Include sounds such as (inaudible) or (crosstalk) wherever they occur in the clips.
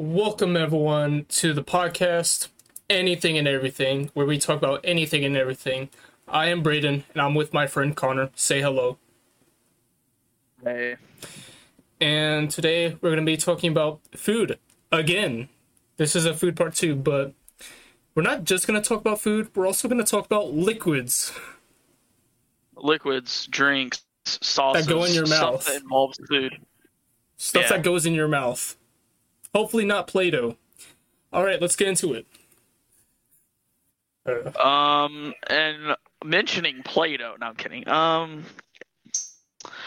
Welcome, everyone, to the podcast, Anything and Everything, where we talk about anything and everything. I am Braden, and I'm with my friend Connor. Say hello. Hey. And today we're going to be talking about food again. This is a food part two, but we're not just going to talk about food, we're also going to talk about liquids. Liquids, drinks, sauces. That go in your mouth. Stuff that involves food. Stuff Yeah. that goes in your mouth. Hopefully, not Play Doh. All right, let's get into it. Um, and mentioning Play-Doh. No, I'm kidding. Um,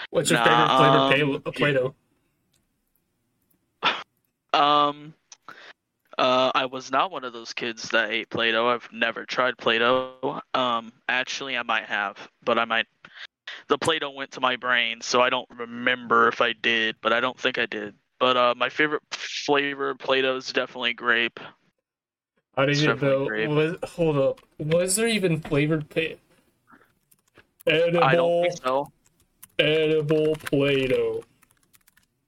what's your Nah, favorite um, flavor Play Doh? um, uh, I was not one of those kids that ate Play-Doh. I've never tried Play-Doh. Um, actually, I might have, but I might. The Play-Doh went to my brain, so I don't remember if I did, but I don't think I did. But uh, my favorite flavor of Play-Doh is definitely grape. How did you know? Was, hold up. Was there even flavored pay? Edible, I don't think so. edible Play-Doh.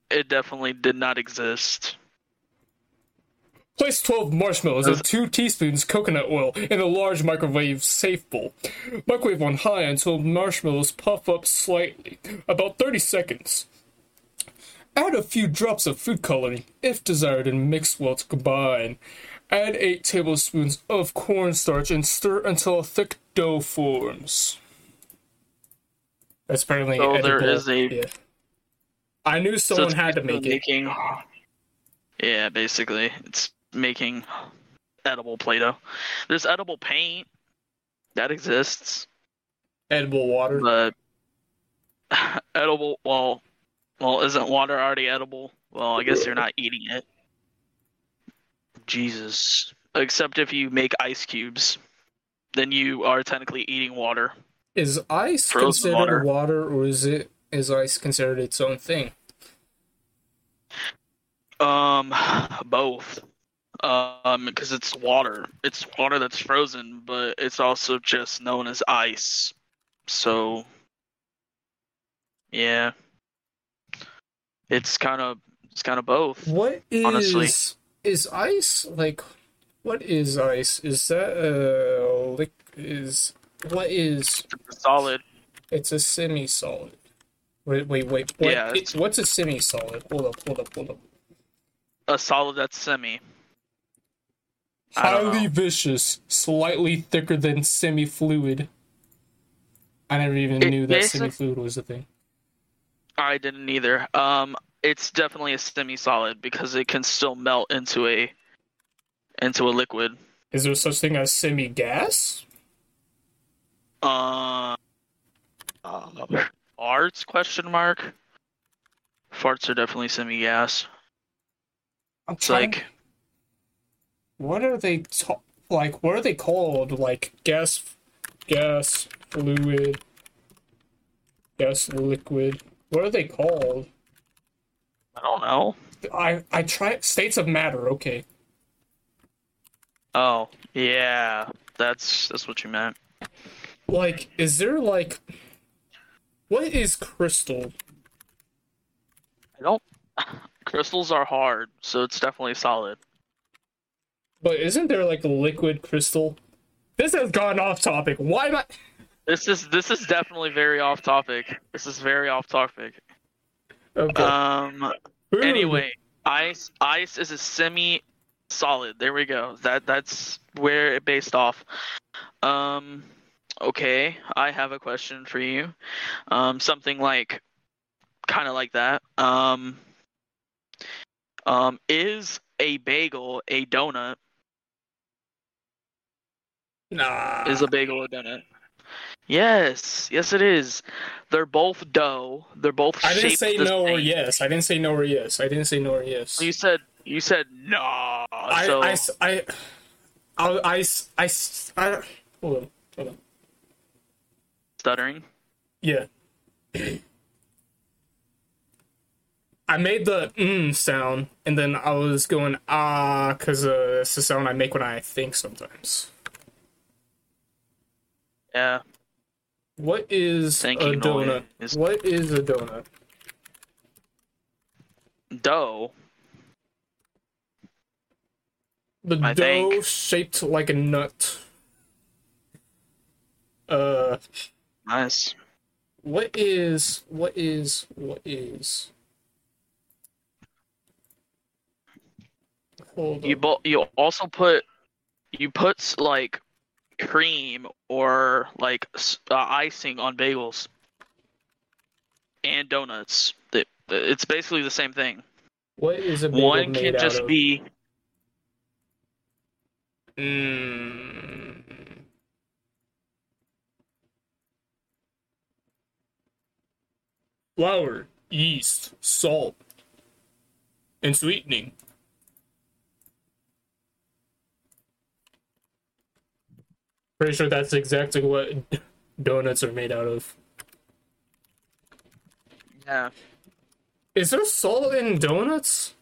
It definitely did not exist. Place 12 marshmallows and 2 teaspoons coconut oil in a large microwave safe bowl. Microwave on high until marshmallows puff up slightly, about 30 seconds. Add a few drops of food coloring, if desired, and mix well to combine. Add 8 tablespoons of cornstarch and stir until a thick dough forms. That's apparently So there is a- Yeah. I knew someone it's had to make it. making, Yeah, basically, it's making edible Play-Doh. There's edible paint that exists, Edible water. but (laughs) edible. Well, well, isn't water already edible? Well, I guess you're not eating it. Jesus. Except if you make ice cubes, then you are technically eating water. Is ice Frozen considered water. water. or is it is ice considered its own thing? Um, both. Um, because it's water. It's water that's frozen, but it's also just known as ice. So, yeah, it's kind of it's kind of both. What is Honestly. is ice like? What is ice? Is that uh lic is what is? Solid. It's a semi-solid. Wait, wait, wait. What, Yeah, it- what's a semi-solid? Hold up, hold up, hold up. A solid that's semi. Highly viscous, slightly thicker than semi-fluid. I never even It knew that semi-fluid was a thing. I didn't either. Um, it's definitely a semi-solid because it can still melt into a into a liquid. Is there such thing as semi-gas? Uh, uh, farts? Question mark. Farts are definitely semi-gas. I'm It's trying- like what are they ta- like? What are they called? Like gas, gas, fluid, gas, liquid. What are they called? I don't know. I I try states of matter. Okay, Oh yeah, that's that's what you meant. like is there like what is crystal? I don't. (sighs) Crystals are hard, so it's definitely solid. But isn't there like a liquid crystal? This has gone off topic. Why am I? This is this is definitely very off topic. This is very off topic. Okay. Um. Food. Anyway, ice ice is a semi solid. There we go. That that's where it based off. Um okay, I have a question for you. Um something like kind of like that. Um um is a bagel a donut? nah. Is a bagel a donut? Yes, yes it is. They're both dough. They're both I didn't say no or yes. I didn't say no or yes. I didn't say no or yes. You said you said no. I, so I, I, I, I, I, I- hold on, hold on. stuttering. Yeah. I made the mm sound, and then I was going ah, because uh, it's the sound I make when I think sometimes. Yeah. What is a donut? is- What is a donut? dough The I dough think. shaped like a nut. Uh, Nice. what is what is what is? Hold You on. bo- you also put you put like cream or like uh, icing on bagels and donuts. It, it's basically the same thing. What is a bagel One can just of? be Mm. Flour, yeast, salt, and sweetening. Pretty sure that's exactly what donuts are made out of. yeah. Is there salt in donuts?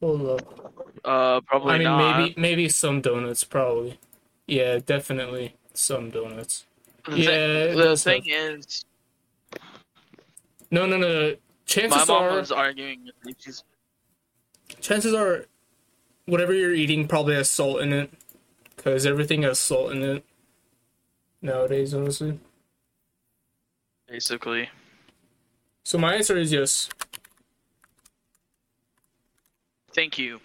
Hold up. Uh, probably I mean, not. maybe maybe some donuts, probably. Yeah, definitely some donuts. The, Yeah, thing, the thing have- is, No, no, no. no. my mom are, was arguing with me. She's chances are, whatever you're eating probably has salt in it, because everything has salt in it nowadays, honestly. basically. So my answer is yes. Thank you.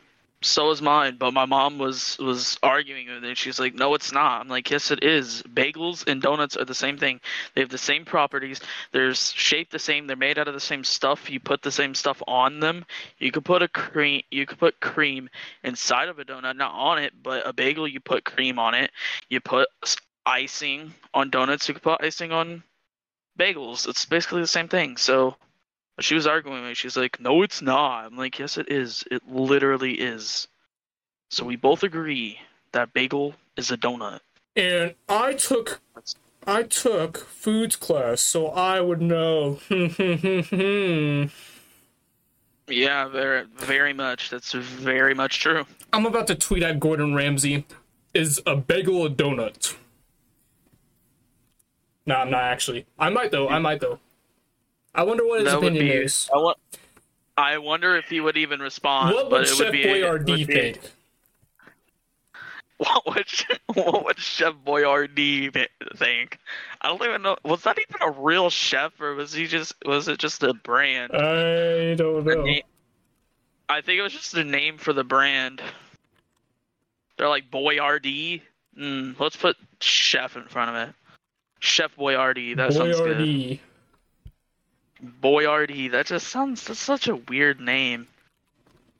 So is mine, but my mom was was arguing with it. She's like, "No, it's not." I'm like, "Yes, it is. Bagels and donuts are the same thing. They have the same properties. They're shaped the same. They're made out of the same stuff. You put the same stuff on them. You could put a cream. You could put cream inside of a donut, not on it, but a bagel. You put cream on it. You put icing on donuts. You could put icing on bagels. It's basically the same thing. So she was arguing with me. She's like, "No, it's not." I'm like, "Yes, it is. It literally is." So we both agree that bagel is a donut. And I took, I took foods class, so I would know. (laughs) Yeah, very, very much. That's very much true. I'm about to tweet at Gordon Ramsay. Is a bagel a donut? No, I'm not actually. I might though. I might though. I wonder what his that would opinion be. is. I, wa- I wonder if he would even respond. What but would Chef would be. it would Boyardee be- think? (laughs) What would what would Chef Boyardee think? I don't even know. Was that even a real chef, or was he just? Was it just a brand? I don't know. na- I think it was just a name for the brand. They're like Boyardee. Mm, let's put chef in front of it. Chef Boyardee. That sounds good. Boyardee. Boyardee. That just sounds. That's such a weird name.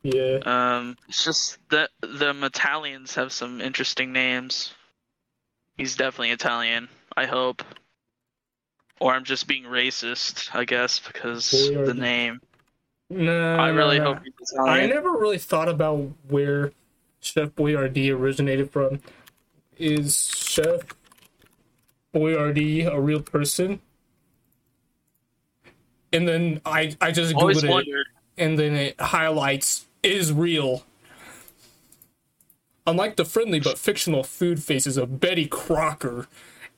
Yeah. Um, it's just that the Italians have some interesting names. He's definitely Italian. I hope. Or I'm just being racist, I guess, because the name. No, I really nah, hope he's nah. I never really thought about where Chef Boyardee originated from. Is Chef Boyardee a real person? And then I I just Always googled it, and then it highlights is real. Unlike the friendly but fictional food faces of Betty Crocker,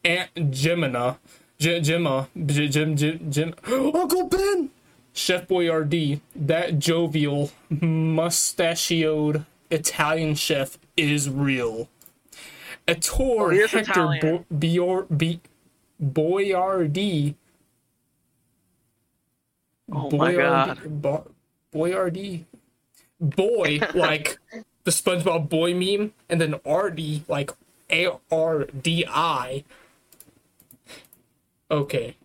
Aunt Gemina, J- Gemma, J- Jim, Jim, Jim, Uncle Ben, Chef Boyardee, that jovial, mustachioed Italian chef is real. Ettore Oh, he Hector Bo- Bior- Bi- Boyardee. Oh my god. Bo- Boyardee. Boy, (laughs) like the SpongeBob boy meme, and then RD, like A R D I. Okay.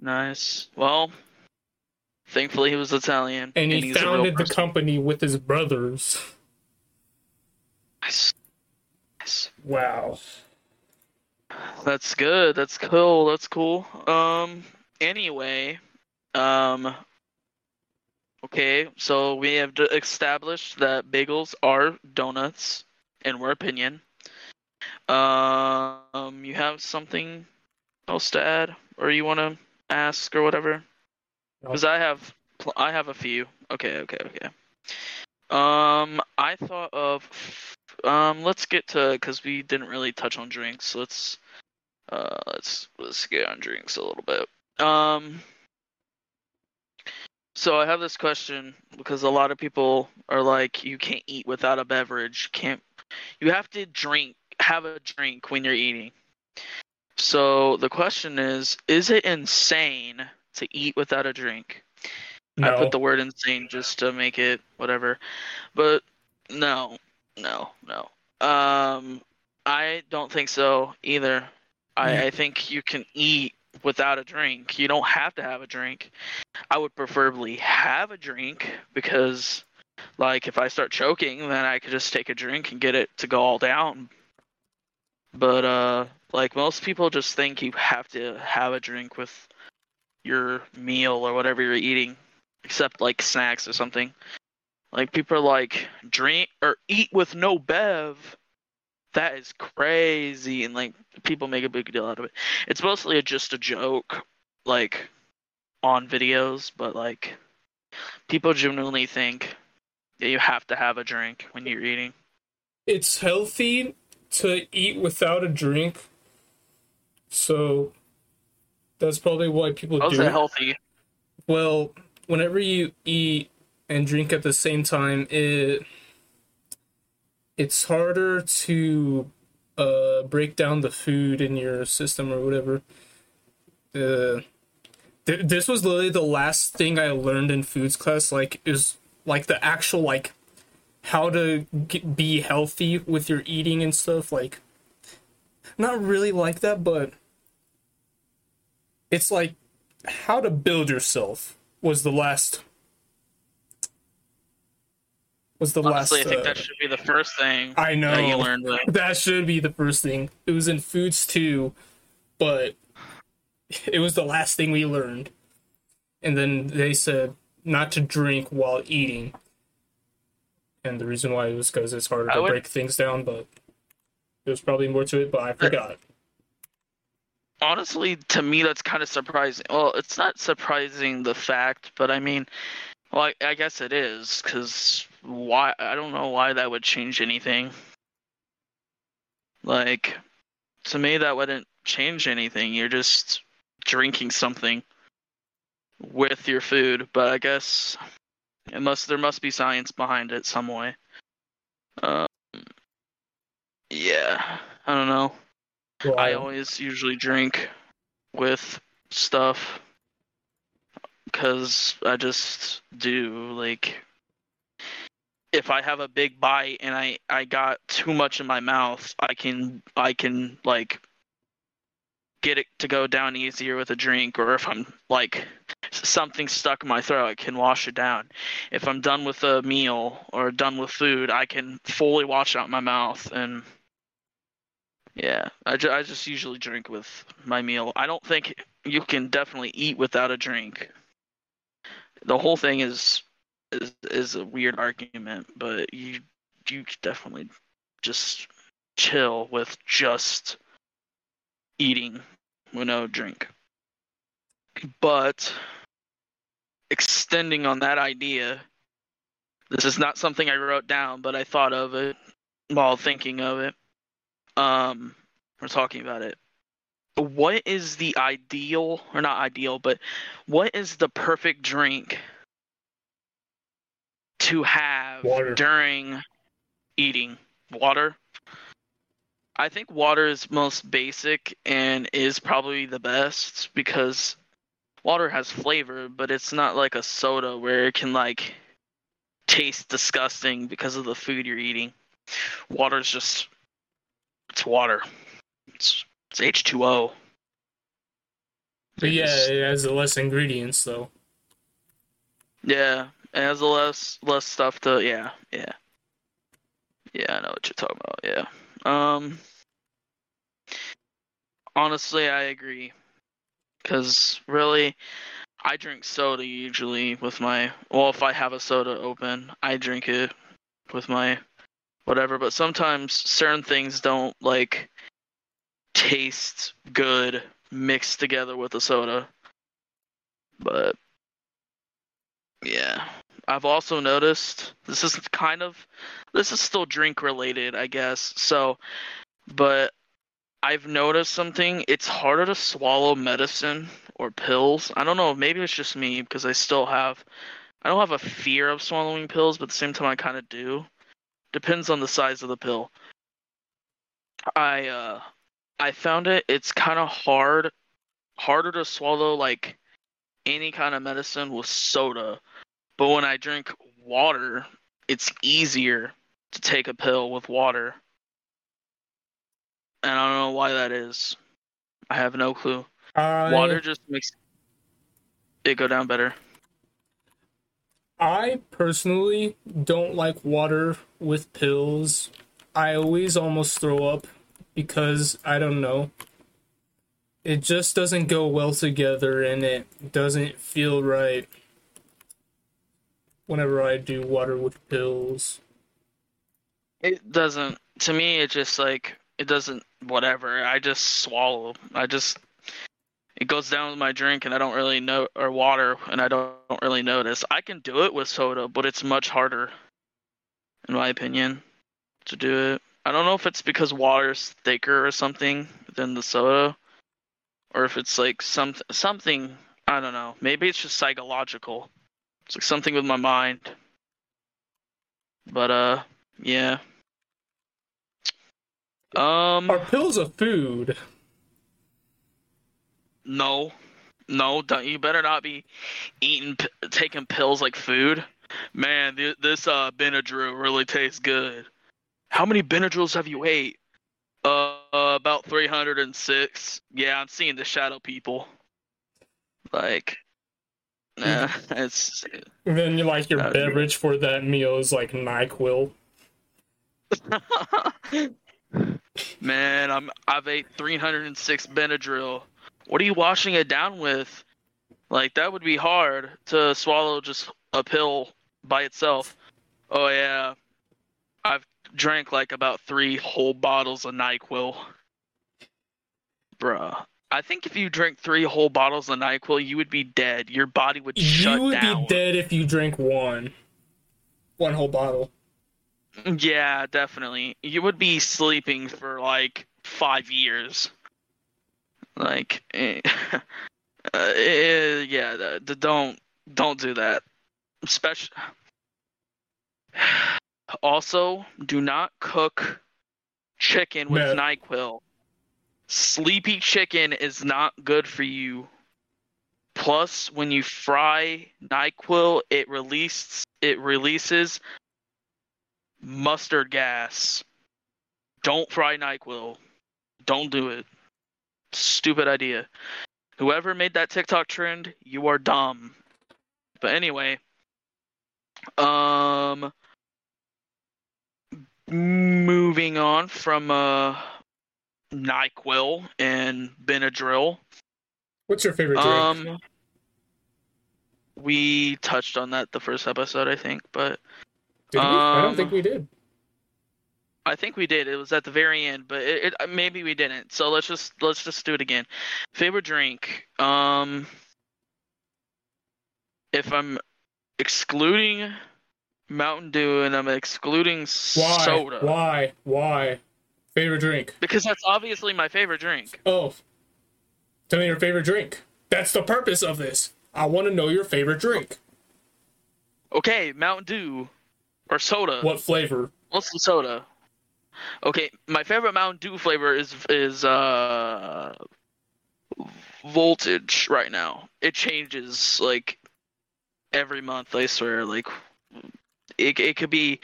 Nice. Well, thankfully he was Italian. And he he's a real founded the company with his brothers. Nice. Nice. Wow. That's good. That's cool. That's cool. Um. Anyway, um. Okay, so we have established that bagels are donuts, in our opinion. Um, you have something else to add, or you want to ask, or whatever? Because I have, pl- I have a few. Okay, okay, okay. Um, I thought of, um, let's get to because we didn't really touch on drinks. Let's, uh, let's let's get on drinks a little bit. Um, So I have this question because a lot of people are like, you can't eat without a beverage. Can't you have to drink have a drink when you're eating. So the question is, is it insane to eat without a drink? No. I put the word insane just to make it whatever. But no, no, no. Um I don't think so either. I, I think you can eat without a drink. You don't have to have a drink. I would preferably have a drink because like if I start choking then I could just take a drink and get it to go all down. But uh like most people just think you have to have a drink with your meal or whatever you're eating except like snacks or something. Like people are like drink or eat with no bev. That is crazy and like people make a big deal out of it. It's mostly a, just a joke like on videos, but like people genuinely think that you have to have a drink when you're eating. it's healthy to eat without a drink. So that's probably why people How's do it. healthy? Well, whenever you eat and drink at the same time, it it's harder to uh, break down the food in your system or whatever. Uh, th- this was literally the last thing I learned in foods class. Like, is like the actual like how to get, be healthy with your eating and stuff. Like, not really like that, but it's like how to build yourself was the last was the Honestly, last I think uh, that should be the first thing I know that you learned. Like, that should be the first thing. It was in foods too but it was the last thing we learned. And then they said not to drink while eating. And the reason why was because it's harder I to would- break things down but there's probably more to it but i forgot. Honestly, to me, that's kind of surprising. Well, it's not surprising the fact, but I mean, well, I, I guess it is because why? I don't know why that would change anything. Like, to me, that wouldn't change anything. You're just drinking something with your food, but I guess it must there must be science behind it some way. Um, yeah, I don't know. Well, I always usually drink with stuff because I just do like if I have a big bite and I I got too much in my mouth, I can I can like get it to go down easier with a drink or if I'm like something stuck in my throat, I can wash it down. If I'm done with a meal or done with food, I can fully wash out my mouth and yeah, I, ju- I just usually drink with my meal. I don't think you can definitely eat without a drink. The whole thing is is is a weird argument, but you you definitely just chill with just eating with no drink. But extending on that idea, this is not something I wrote down, but I thought of it while thinking of it um we're talking about it what is the ideal or not ideal but what is the perfect drink to have Water. during eating water i think water is most basic and is probably the best because water has flavor but it's not like a soda where it can like taste disgusting because of the food you're eating water's just it's water. It's it's H two O. but yeah it has the less ingredients though Yeah. It has less less stuff to yeah, yeah. Yeah, I know what you're talking about, yeah. Um honestly I agree. Cause really I drink soda usually with my well if I have a soda open, I drink it with my whatever, but sometimes certain things don't like taste good mixed together with a soda. But yeah. I've also noticed this is kind of this is still drink related, I guess. So but I've noticed something, it's harder to swallow medicine or pills. I don't know. Maybe it's just me because I still have. I don't have a fear of swallowing pills, but at the same time, I kind of do. Depends on the size of the pill. I uh, I found it. It's kind of hard, harder to swallow like any kind of medicine with soda, but when I drink water, it's easier to take a pill with water. And I don't know why that is. I have no clue. I, Water just makes it go down better. I personally don't like water with pills. I always almost throw up because I don't know. It just doesn't go well together and it doesn't feel right whenever I do water with pills. It doesn't. To me, it just like it doesn't. Whatever. I just swallow. I just. It goes down with my drink, and I don't really know, or water, and I don't, don't really notice. I can do it with soda, but it's much harder, in my opinion, to do it. I don't know if it's because water's thicker or something than the soda, or if it's like some something. I don't know. Maybe it's just psychological. It's like something with my mind. But uh, yeah. Um, Are pills a food? no, no, don't, you better not be eating, p- taking pills like food. Man, th- this uh Benadryl really tastes good. How many Benadryls have you ate? Uh, about 306. Yeah, I'm seeing the shadow people. Like, nah, (laughs) (laughs) it's And then you like your Uh, beverage for that meal is like NyQuil. (laughs) Man, I'm I've ate 306 Benadryl. What are you washing it down with? Like that would be hard to swallow just a pill by itself. Oh yeah. I've drank like about 3 whole bottles of NyQuil. Bruh. I think if you drink 3 whole bottles of NyQuil, you would be dead. Your body would shut down. You would down. be dead if you drank one. One whole bottle. Yeah, definitely. You would be sleeping for like five years. Like, (laughs) eh, uh, eh, yeah, the, the, don't don't do that. Especially. (sighs) Also, do not cook chicken with No. Nyquil. Sleepy chicken is not good for you. Plus, when you fry Nyquil, it releases it releases mustard gas. Don't fry NyQuil. Don't do it. Stupid idea. Whoever made that TikTok trend, you are dumb. But anyway, um moving on from uh NyQuil and Benadryl. What's your favorite drink? Um we touched on that the first episode, I think, but did we? I don't um, think we did. I think we did. It was at the very end, but it, it maybe we didn't. So let's just let's just do it again. Favorite drink. Um, if I'm excluding Mountain Dew and I'm excluding Why? soda Why? Why? Favorite drink? because that's obviously my favorite drink. Oh. Tell me your favorite drink. That's the purpose of this. I want to know your favorite drink. Okay, Mountain Dew or soda. What flavor? What's the soda? Okay, my favorite Mountain Dew flavor is is uh voltage right now. It changes like every month. I swear. Like it it could be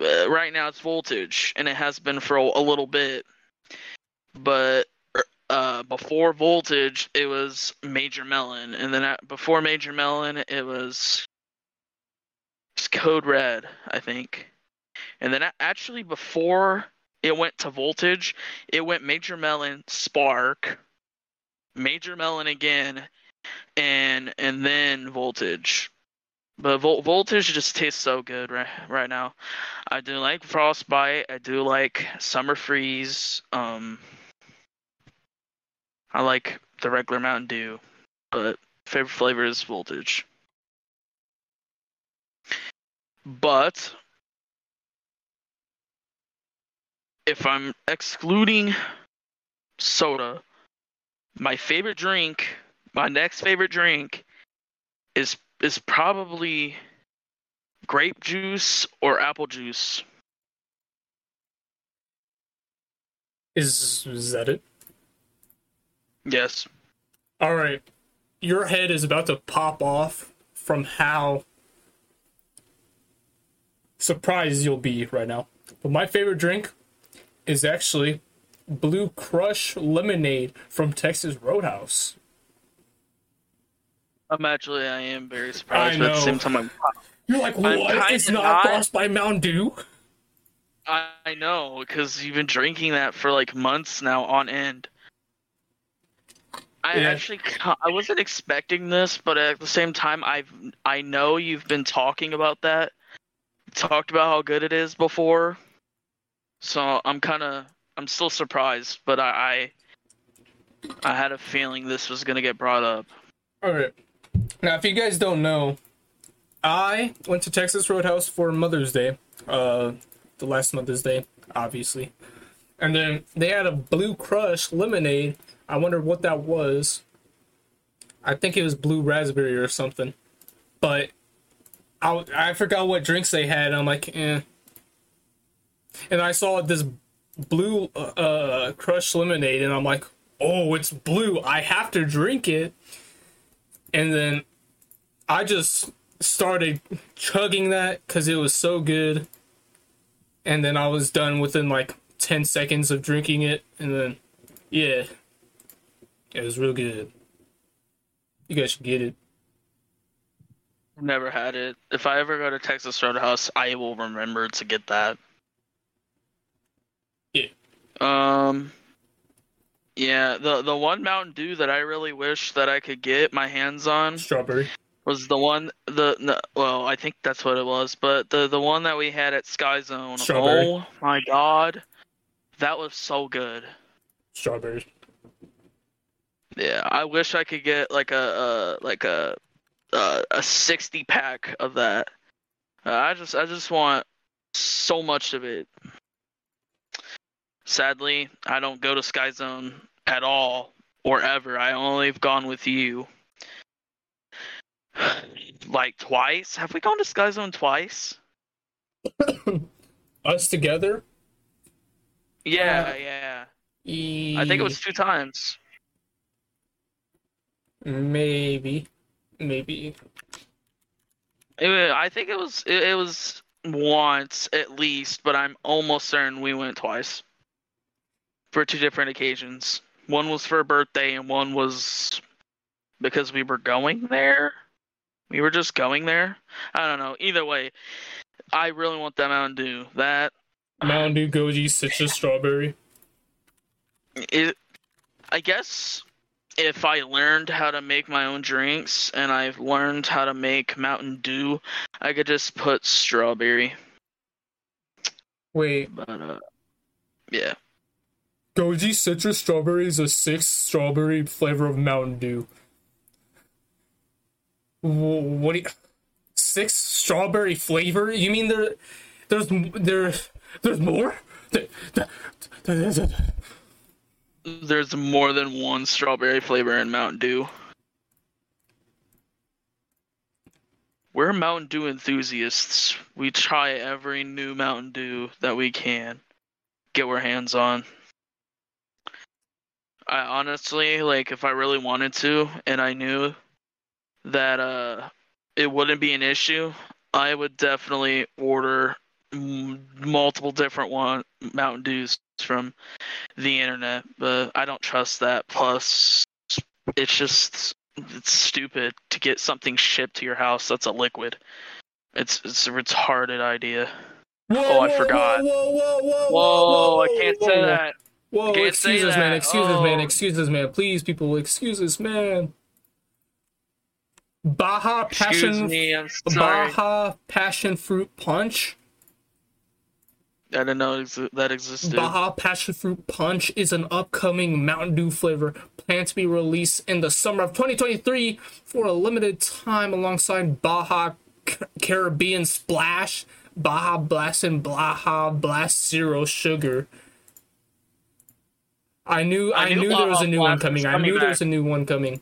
uh, right now it's voltage and it has been for a, little bit, but uh before voltage it was Major Melon and then at, before Major Melon it was Code Red I think. And then actually before it went to voltage, it went Major Melon, Spark, Major Melon again, and and then voltage. But vol- voltage just tastes so good right right now. I do like Frostbite. I do like Summer Freeze. Um, I like the regular Mountain Dew, but favorite flavor is voltage. But if I'm excluding soda, my favorite drink my next favorite drink is is probably grape juice or apple juice. Is is that it? Yes. All right. Your head is about to pop off from how surprised you'll be right now. But my favorite drink is actually Blue Crush Lemonade from Texas Roadhouse. I'm actually I am very surprised, but at the same time I'm You're like, I'm what? It's not, not- by Mountain Dew. I, I know because you've been drinking that for like months now on end. I Yeah. actually I wasn't expecting this, but at the same time I've I know you've been talking about that, talked about how good it is before, so I'm kind of I'm still surprised, but I, I I had a feeling this was gonna get brought up. All right. Now, if you guys don't know, I went to Texas Roadhouse for Mother's Day, uh, the last Mother's Day, obviously, and then they had a Blue Crush lemonade. I wonder what that was. I think it was blue raspberry or something, but I I forgot what drinks they had. I'm like, eh. And I saw this blue uh, uh crush lemonade, and I'm like, oh, it's blue. I have to drink it and then I just started chugging that because it was so good. And then I was done within like 10 seconds of drinking it. And then, yeah, it was real good. You guys should get it. I never had it. If I ever go to Texas Roadhouse, I will remember to get that. Yeah. Um. Yeah, the the one Mountain Dew that I really wish that I could get my hands on Strawberry. was the one the no, well, I think that's what it was, but the the one that we had at Sky Zone. Strawberry. Oh my god, that was so good. Strawberry. Yeah, I wish I could get like a, a like a a, a sixty pack of that. Uh, I just I just want so much of it. Sadly, I don't go to Sky Zone at all or ever. I only have gone with you. (sighs) like twice? Have we gone to Sky Zone twice? (coughs) Us together? Yeah, Uh, yeah. I think it was two times. Maybe. Maybe. It, I think it was it, it was once at least, but I'm almost certain we went twice for two different occasions. One was for a birthday, and one was because we were going there. We were just going there. I don't know. Either way, I really want that Mountain Dew. That Mountain Dew, Goji, Citrus, Strawberry. it. I guess if I learned how to make my own drinks and I've learned how to make Mountain Dew, I could just put strawberry. Wait, But uh, yeah. Goji Citrus Strawberry is a six strawberry flavor of Mountain Dew. What do you, six strawberry flavor? You mean there, there's there, there's more? There- there- There's more than one strawberry flavor in Mountain Dew. We're Mountain Dew enthusiasts. We try every new Mountain Dew that we can get our hands on. I honestly, like, if I really wanted to and I knew that uh, it wouldn't be an issue, I would definitely order m- multiple different one Mountain Dews from the internet, but I don't trust that. Plus, it's just it's stupid to get something shipped to your house that's a liquid. It's it's a retarded idea. Whoa, Oh, I whoa, forgot. Whoa, whoa, whoa, Whoa, I can't whoa, say whoa. that. Whoa, excuse us, man. Excuse us, oh. man. Oh. Excuse us, man. Please, people, excuse us, man. Baja Passion me. Baja Passion Fruit Punch. I didn't know that existed. Baja Passion Fruit Punch is an upcoming Mountain Dew flavor planned to be released in the summer of 2023 for a limited time alongside Baja Caribbean Splash, Baja Blast, and Baja Blast Zero Sugar. I knew I, I knew knew there was a new one was coming. I coming knew there was a new one coming.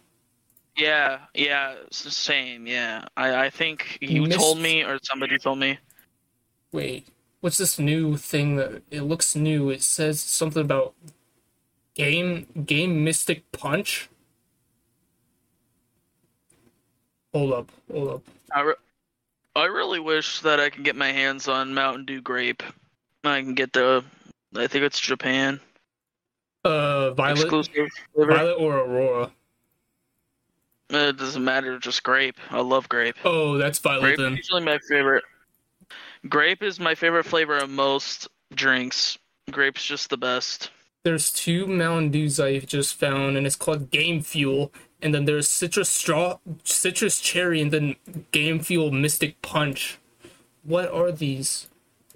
Yeah, yeah, it's the same. Yeah, I I think you told me or somebody told me. Wait, what's this new thing that it looks new? It says something about game game Mystic Punch. Hold up, hold up. I, re- I really wish that I can get my hands on Mountain Dew grape. I can get the. I think it's Japan Uh, Violet, exclusive flavor. Violet or Aurora? It doesn't matter, just grape. I love grape. Oh, that's Violet Grape then. is usually my favorite. Grape is my favorite flavor of most drinks. Grape's just the best. There's two Mountain Dews I just found, and it's called Game Fuel. And then there's Citrus Straw, Citrus Cherry, and then Game Fuel Mystic Punch. What are these?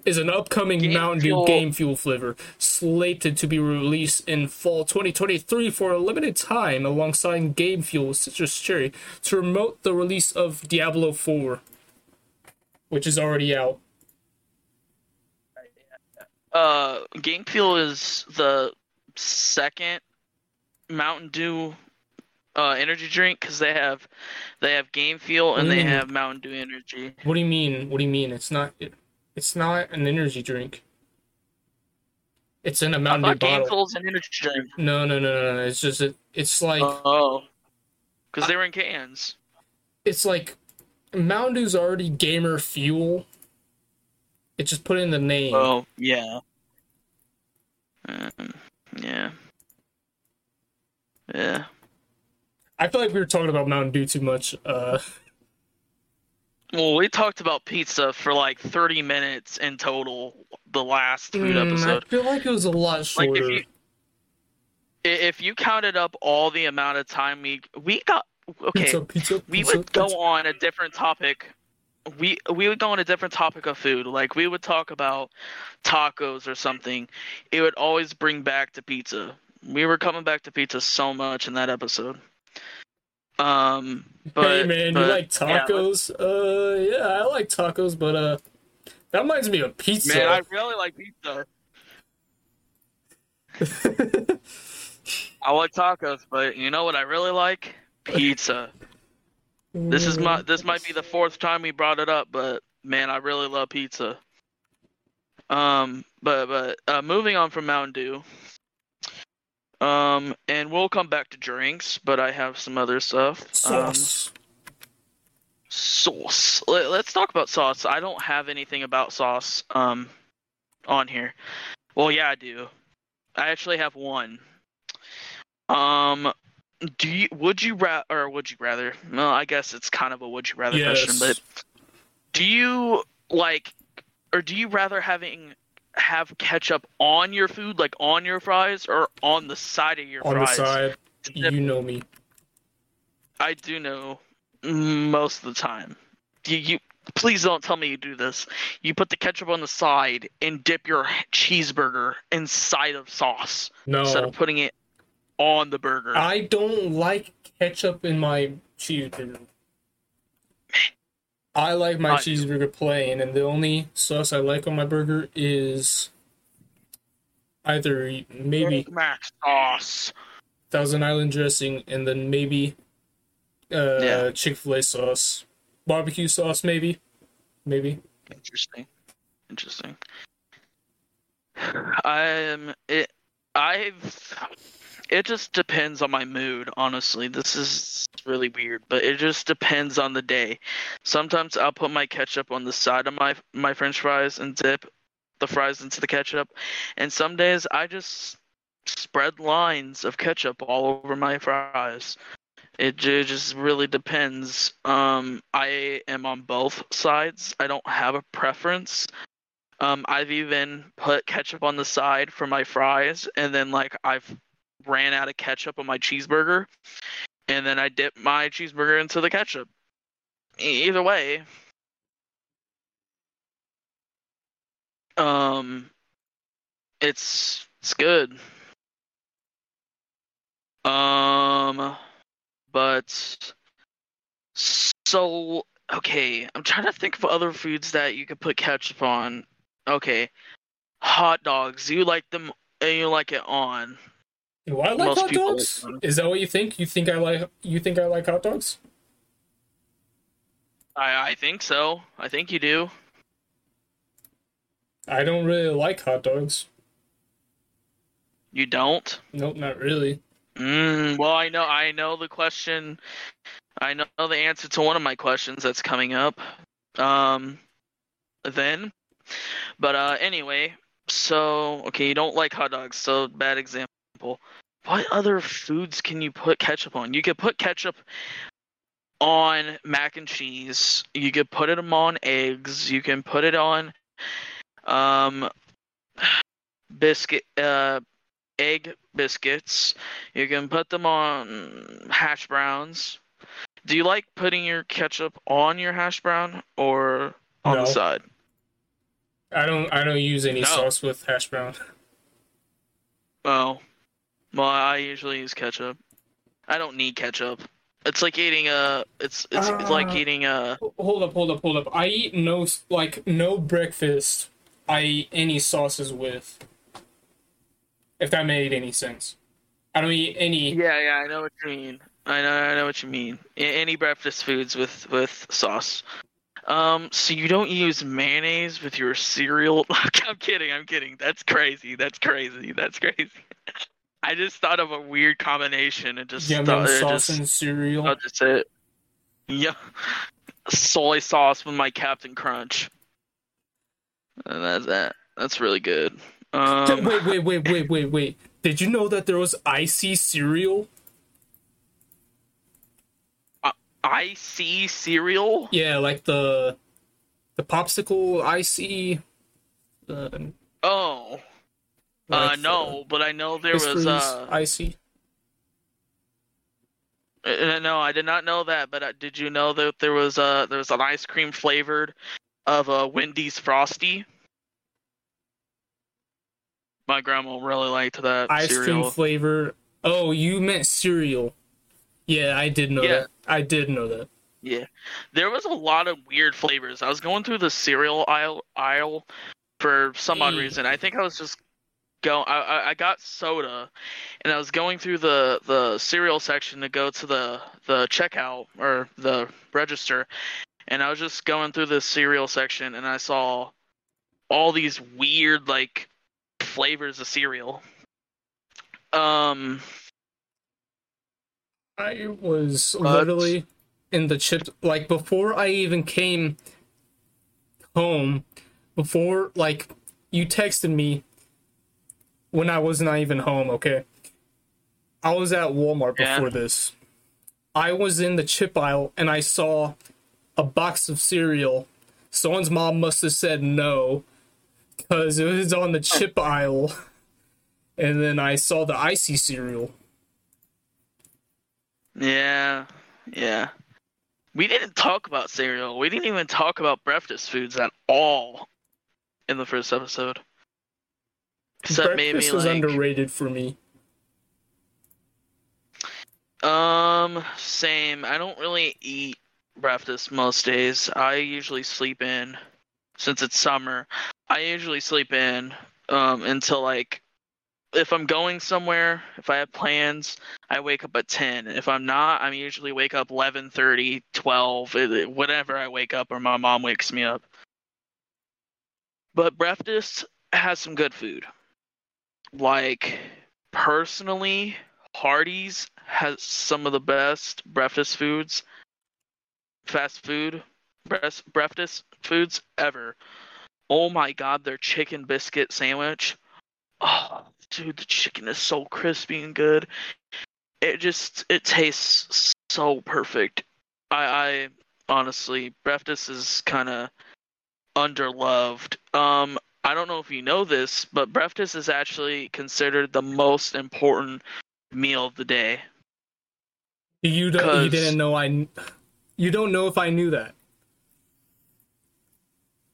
Is an upcoming Game Mountain Fuel- Dew Game Fuel flavor slated to be released in fall 2023 for a limited time alongside Game Fuel Citrus Cherry to promote the release of Diablo 4, which is already out. Uh, Game Fuel is the second Mountain Dew uh, energy drink because they have they have Game Fuel and they Mm. have Mountain Dew energy. What do you mean? What do you mean? It's not. It, it's not an energy drink. It's in a Mountain Dew bottle. Fuel's an energy drink. No, no, no, no, no. It's just it, it's like Oh, because they were in cans. it's like Mountain Dew's already gamer fuel. It just put in the name. Oh yeah. Um, yeah. Yeah. I feel like we were talking about Mountain Dew too much. Uh, Well, we talked about pizza for like 30 minutes in total the last food mm, episode. I feel like it was a lot Like shorter. if you if you counted up all the amount of time we we got okay, pizza, pizza, we pizza, would go on a different topic. We we would go on a different topic of food. Like we would talk about tacos or something. It would always bring back to pizza. We were coming back to pizza so much in that episode. Um, (laughs) but hey man, but, you like yeah, tacos? uh, yeah, I like tacos, but uh, that reminds me of pizza. man, I really like pizza. (laughs) I like tacos, but you know what I really like? Pizza. This is my this might be the fourth time we brought it up, but man, I really love pizza. Um, but but uh, moving on from Mountain Dew. Um, and we'll come back to drinks, but I have some other stuff. Um, sauce. sauce. Let, let's talk about sauce. I don't have anything about sauce um on here. Well, yeah, I do. I actually have one. Um, do you would you ra- or would you rather? Well, I guess it's kind of a would you rather question, but do you like or do you rather having have ketchup on your food like on your fries or on the side of your on the side, you know me. I do know most of the time. You, you please don't tell me you do this. You put the ketchup on the side and dip your cheeseburger inside of sauce instead of putting it on the burger. I don't like ketchup in my cheeseburger. I like my I- cheeseburger plain, and the only sauce I like on my burger is either maybe Big Mac sauce. Thousand Island dressing, and then maybe uh, Yeah. Chick Fil A sauce, barbecue sauce, maybe, maybe. Interesting. Interesting. I'm (sighs) it. I've. It just depends on my mood, honestly. This is really weird, but it just depends on the day. Sometimes I'll put my ketchup on the side of my my French fries and dip the fries into the ketchup, and some days I just spread lines of ketchup all over my fries. It ju- just really depends. Um, I am on both sides. I don't have a preference. Um, I've even put ketchup on the side for my fries, and then like I've ran out of ketchup on my cheeseburger, and then I dip my cheeseburger into the ketchup. Either way, um, it's it's good. Um, but so okay, I'm trying to think of other foods that you could put ketchup on. Okay, hot dogs. You like them? and You like it on? Do I like Most hot dogs? like. Is that what you think? You think I like you think I like hot dogs? I I think so. I think you do. I don't really like hot dogs. You don't? Nope, not really. Mm, well, I know I know the question. I know the answer to one of my questions that's coming up. Um, then, but uh, anyway, so okay, you don't like hot dogs, so bad example. What other foods can you put ketchup on? You could put ketchup on mac and cheese. You could put it on eggs. You can put it on um biscuit uh egg biscuits. You can put them on hash browns. Do you like putting your ketchup on your hash brown or on No. the side? I don't I don't use any No. sauce with hash brown. Oh. Well, I usually use ketchup. I don't need ketchup. It's like eating a it's it's, it's like Ah. eating a Hold up, hold up, hold up. I eat no like no breakfast. I eat any sauces with. If that made any sense. I don't eat any. Yeah, yeah, I know what you mean. I know, I know what you mean. Any breakfast foods with with sauce. Um, so you don't use mayonnaise with your cereal? (laughs) I'm kidding. I'm kidding. That's crazy. That's crazy. That's crazy. (laughs) I just thought of a weird combination and just Yum thought sauce just, and cereal. Just say it. Yeah, soy sauce with my Captain Crunch. And that's that. That's really good. Um, wait, wait, wait, wait, wait, wait. Did you know that there was icy cereal? icy cereal. Yeah, like the the popsicle icy. Uh, Oh, uh, like no, but I know there was. Uh, icy. uh, no, I did not know that. But uh, did you know that there was uh there was an ice cream flavored of a Wendy's Frosty? My grandma really liked that Ice cereal. cream flavor. Oh, you meant cereal. Yeah, I did know Yeah. that. I did know that. Yeah, there was a lot of weird flavors. I was going through the cereal aisle aisle for some odd Mm. reason. I think I was just go. I, I I got soda, and I was going through the the cereal section to go to the the checkout or the register, and I was just going through the cereal section, and I saw all these weird like flavors of cereal. Um. I was But- literally in the chips like before I even came home, before like you texted me when I was not even home, okay? I was at Walmart Yeah. before this. I was in the chip aisle and I saw a box of cereal. Someone's mom must have said no because it was on the chip aisle. And then I saw the icy cereal. Yeah, yeah. We didn't talk about cereal. We didn't even talk about breakfast foods at all in the first episode. Maybe Breakfast was like underrated for me. um same. I don't really eat breakfast most days. I usually sleep in since it's summer. I usually sleep in um until like if I'm going somewhere, if I have plans, I wake up at 10. If I'm not, I'm usually wake up 11:30, 12, eh, whatever I wake up or my mom wakes me up. But breakfast has some good food. Like personally, Hardee's has some of the best breakfast foods, fast food, breakfast foods ever. Oh my god, their chicken biscuit sandwich. Oh, dude, the chicken is so crispy and good. It just it tastes so perfect. I, I honestly, breakfast is kind of underloved. Um, I don't know if you know this, but breakfast is actually considered the most important meal of the day. You don't. You didn't know I. You don't know if I knew that.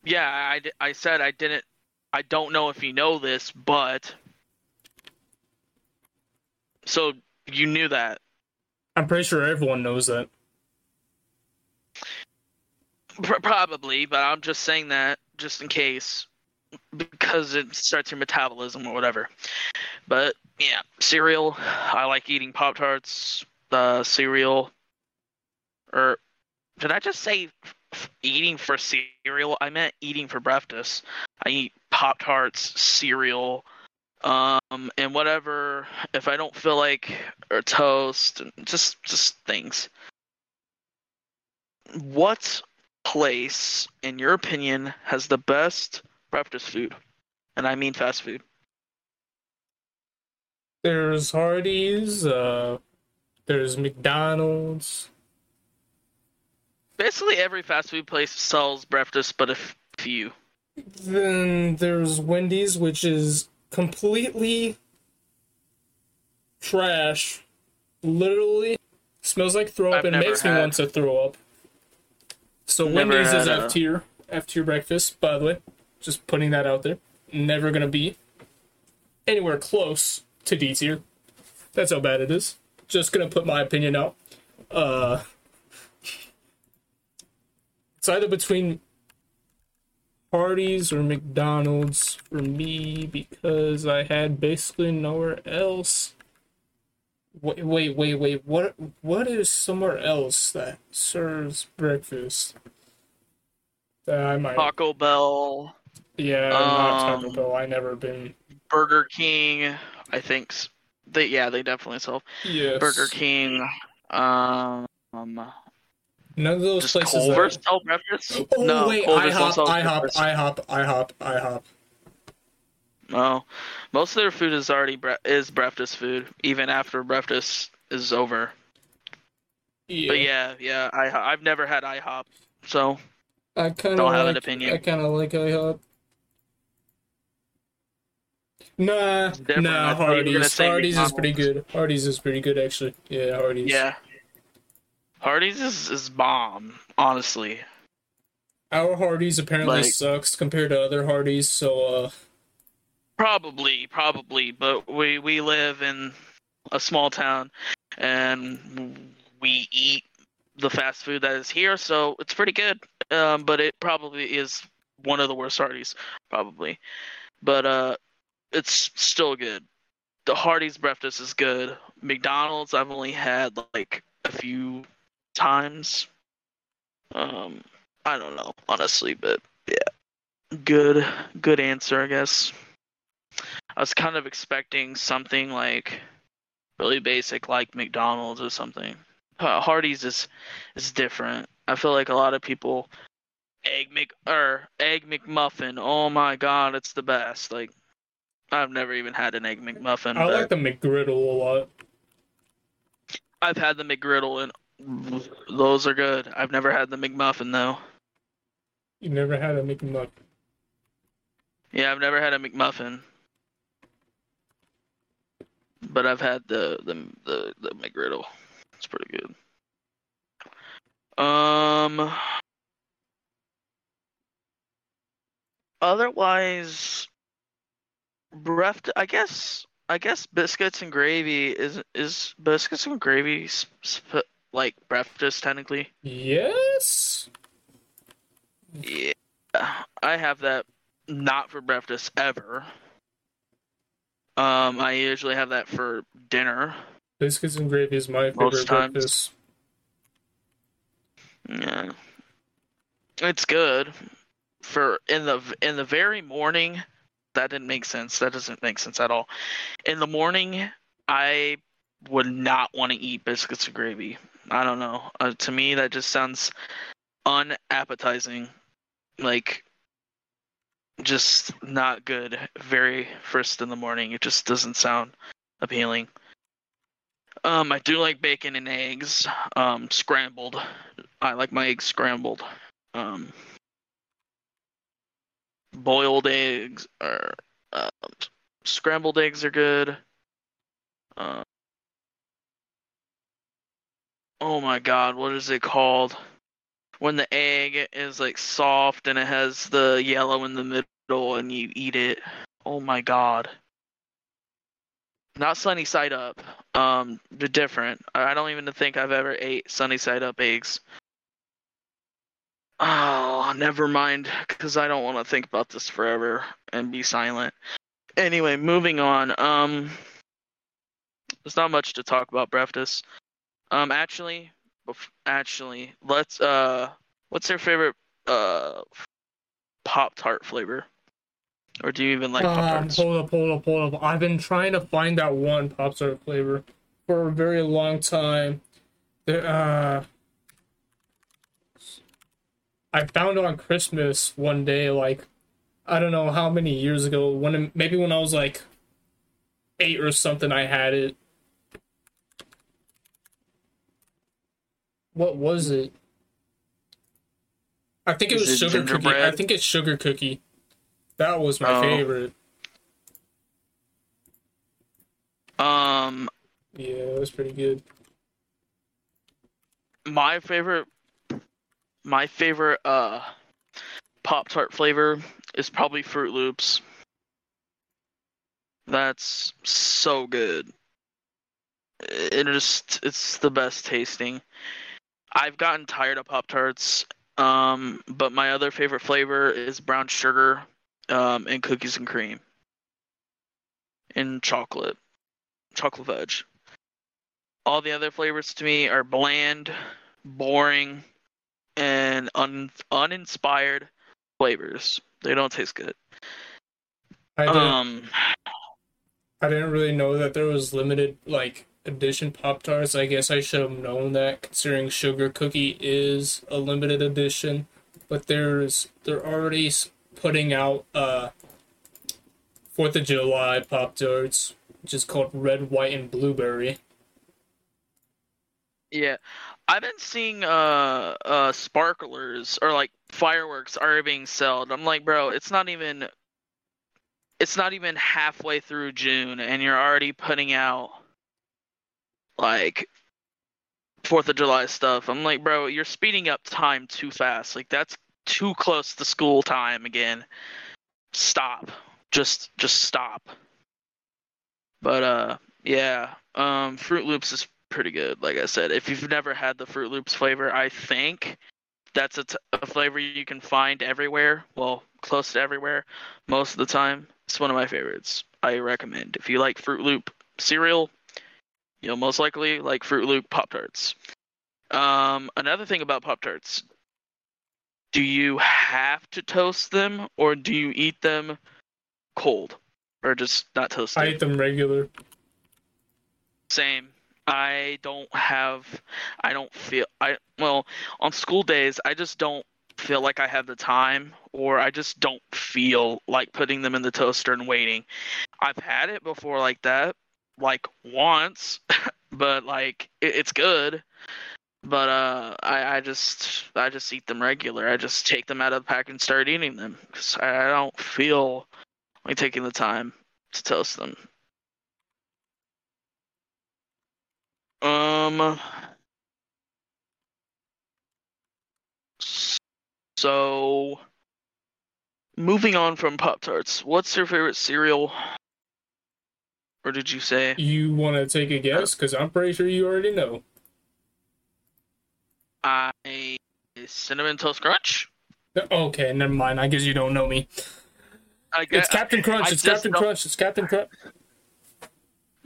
Yeah, I, I said I didn't. I don't know if you know this, but so you knew that. I'm pretty sure everyone knows that. Pr- probably, but I'm just saying that just in case. Because it starts your metabolism or whatever. But yeah, cereal. I like eating Pop Tarts, uh, cereal. Or did I just say eating for cereal? I meant eating for breakfast. I eat Pop Tarts, cereal, um, and whatever. If I don't feel like or toast, just just things. What place, in your opinion, has the best breakfast food? And I mean fast food. There's Hardee's, uh, there's McDonald's. Basically, every fast food place sells breakfast, but a few. Then there's Wendy's, which is completely trash. Literally smells like throw up I've and makes me want to throw up. So Never Wendy's is had F tier, F tier breakfast. By the way, just putting that out there. Never gonna be anywhere close to D tier. That's how bad it is. Just gonna put my opinion out. Uh, it's either between Hardee's or McDonald's for me because I had basically nowhere else. Wait, wait, wait, wait. What? What is somewhere else that serves breakfast? That I might. Taco Bell, Yeah, not Taco Um, Bell. I never been. Burger King. I think they yeah they definitely sell Yes. Burger King. Um, None of those places. Culver's that- sell breakfast? Oh no, wait, Culver's IHOP, IHOP. IHOP, IHOP, IHOP. No, most of their food is already bre- is breakfast food, even after breakfast is over. Yeah. But yeah, yeah, I I've never had IHOP, so I kind of Don't like, have an opinion. I kind of like IHOP. Nah, different. nah, I thought you were gonna Hardee's. Hardee's is pretty good. Hardee's is pretty good, actually. Yeah, Hardee's. yeah. Hardee's is, is bomb, honestly. Our Hardee's apparently Like- sucks compared to other Hardee's, so, uh, Probably, probably, but we we live in a small town, and we eat the fast food that is here, so it's pretty good. Um, but it probably is one of the worst Hardee's, probably. But uh, it's still good. The Hardee's breakfast is good. McDonald's I've only had like a few times. Um, I don't know honestly, but yeah, good, good answer, I guess. I was kind of expecting something like really basic, like McDonald's or something. Uh, Hardee's is is different. I feel like a lot of people egg Mc or egg McMuffin. Oh my god, it's the best. Like I've never even had an egg McMuffin. I like the McGriddle a lot. I've had the McGriddle and those are good. I've never had the McMuffin though. You never had a McMuffin. Yeah, I've never had a McMuffin. But I've had the the the, the McGriddle. It's pretty good. Um otherwise breath I guess I guess biscuits and gravy is is biscuits and gravy sp- like breakfast technically. Yes? Yeah. I have that not for breakfast ever. Um, I usually have that for dinner. Biscuits and gravy is my favorite Most times. breakfast. Yeah. It's good for in the in the very morning. That didn't make sense. That doesn't make sense at all. In the morning, I would not want to eat biscuits and gravy. I don't know. Uh, to me, that just sounds unappetizing. Like just not good. Very first in the morning. It just doesn't sound appealing. Um, I do like bacon and eggs. Um, scrambled. I like my eggs scrambled. Um, boiled eggs or um, scrambled eggs are good. Uh, oh my god, what is it called? When the egg is like soft and it has the yellow in the middle and you eat it. Oh my god. Not sunny side up. Um, they're different. I don't even think I've ever ate sunny side up eggs. Oh, never mind, because I don't want to think about this forever. and be silent. Anyway, moving on. Um, there's not much to talk about Breakfast. Um, actually, actually, let's uh, what's your favorite uh Pop Tart flavor? Or do you even like Pop Um, Tarts? hold up, hold up, hold up. I've been trying to find that one Pop Tart flavor for a very long time. There, uh, I found on Christmas one day, like, I don't know how many years ago. When maybe when I was like eight or something, I had it. What was it? I think it was it sugar cookie. I think it's sugar cookie. That was my Oh. favorite. Um, Yeah, it was pretty good. my favorite my favorite uh pop tart flavor is probably fruit loops. That's so good. It just it's the best tasting. I've gotten tired of pop tarts um but my other favorite flavor is brown sugar um and cookies and cream. And chocolate. Chocolate fudge. All the other flavors to me are bland, boring, and un- uninspired flavors. They don't taste good. I didn't, Um, I didn't really know that there was limited like edition Pop Tarts. I guess I should have known that, considering Sugar Cookie is a limited edition. But there's they're already putting out uh Fourth of July Pop Tarts, which is called Red, White, and Blueberry. Yeah, I've been seeing uh uh sparklers or like fireworks are being sold. I'm like, bro, it's not even it's not even halfway through June and you're already putting out like Fourth of July stuff. I'm like, bro, you're speeding up time too fast. Like that's too close to school time again. Stop. Just just stop. But uh yeah, um Fruit Loops is pretty good. Like I said, if you've never had the Fruit Loops flavor, I think that's a, t- a flavor you can find everywhere. Well, close to everywhere most of the time. It's one of my favorites. I recommend. If you like Fruit Loop cereal, you'll most likely like Fruit Loop Pop Tarts. Um, another thing about Pop Tarts, do you have to toast them or do you eat them cold or just not toasted? I eat them regular. Same. I don't have I don't feel I well, on school days I just don't feel like I have the time or I just don't feel like putting them in the toaster and waiting. I've had it before like that, like once, (laughs) but like it, it's good. But uh I, I just I just eat them regular. I just take them out of the pack and start eating them cuz I, I don't feel like taking the time to toast them. Um. So, moving on from Pop Tarts, what's your favorite cereal? Or did you say? You want to take a guess? Because I'm pretty sure you already know. I cinnamon toast crunch. Okay, never mind. I guess you don't know me. I guess It's Captain Crunch. It's Captain Crunch. It's Captain Crunch.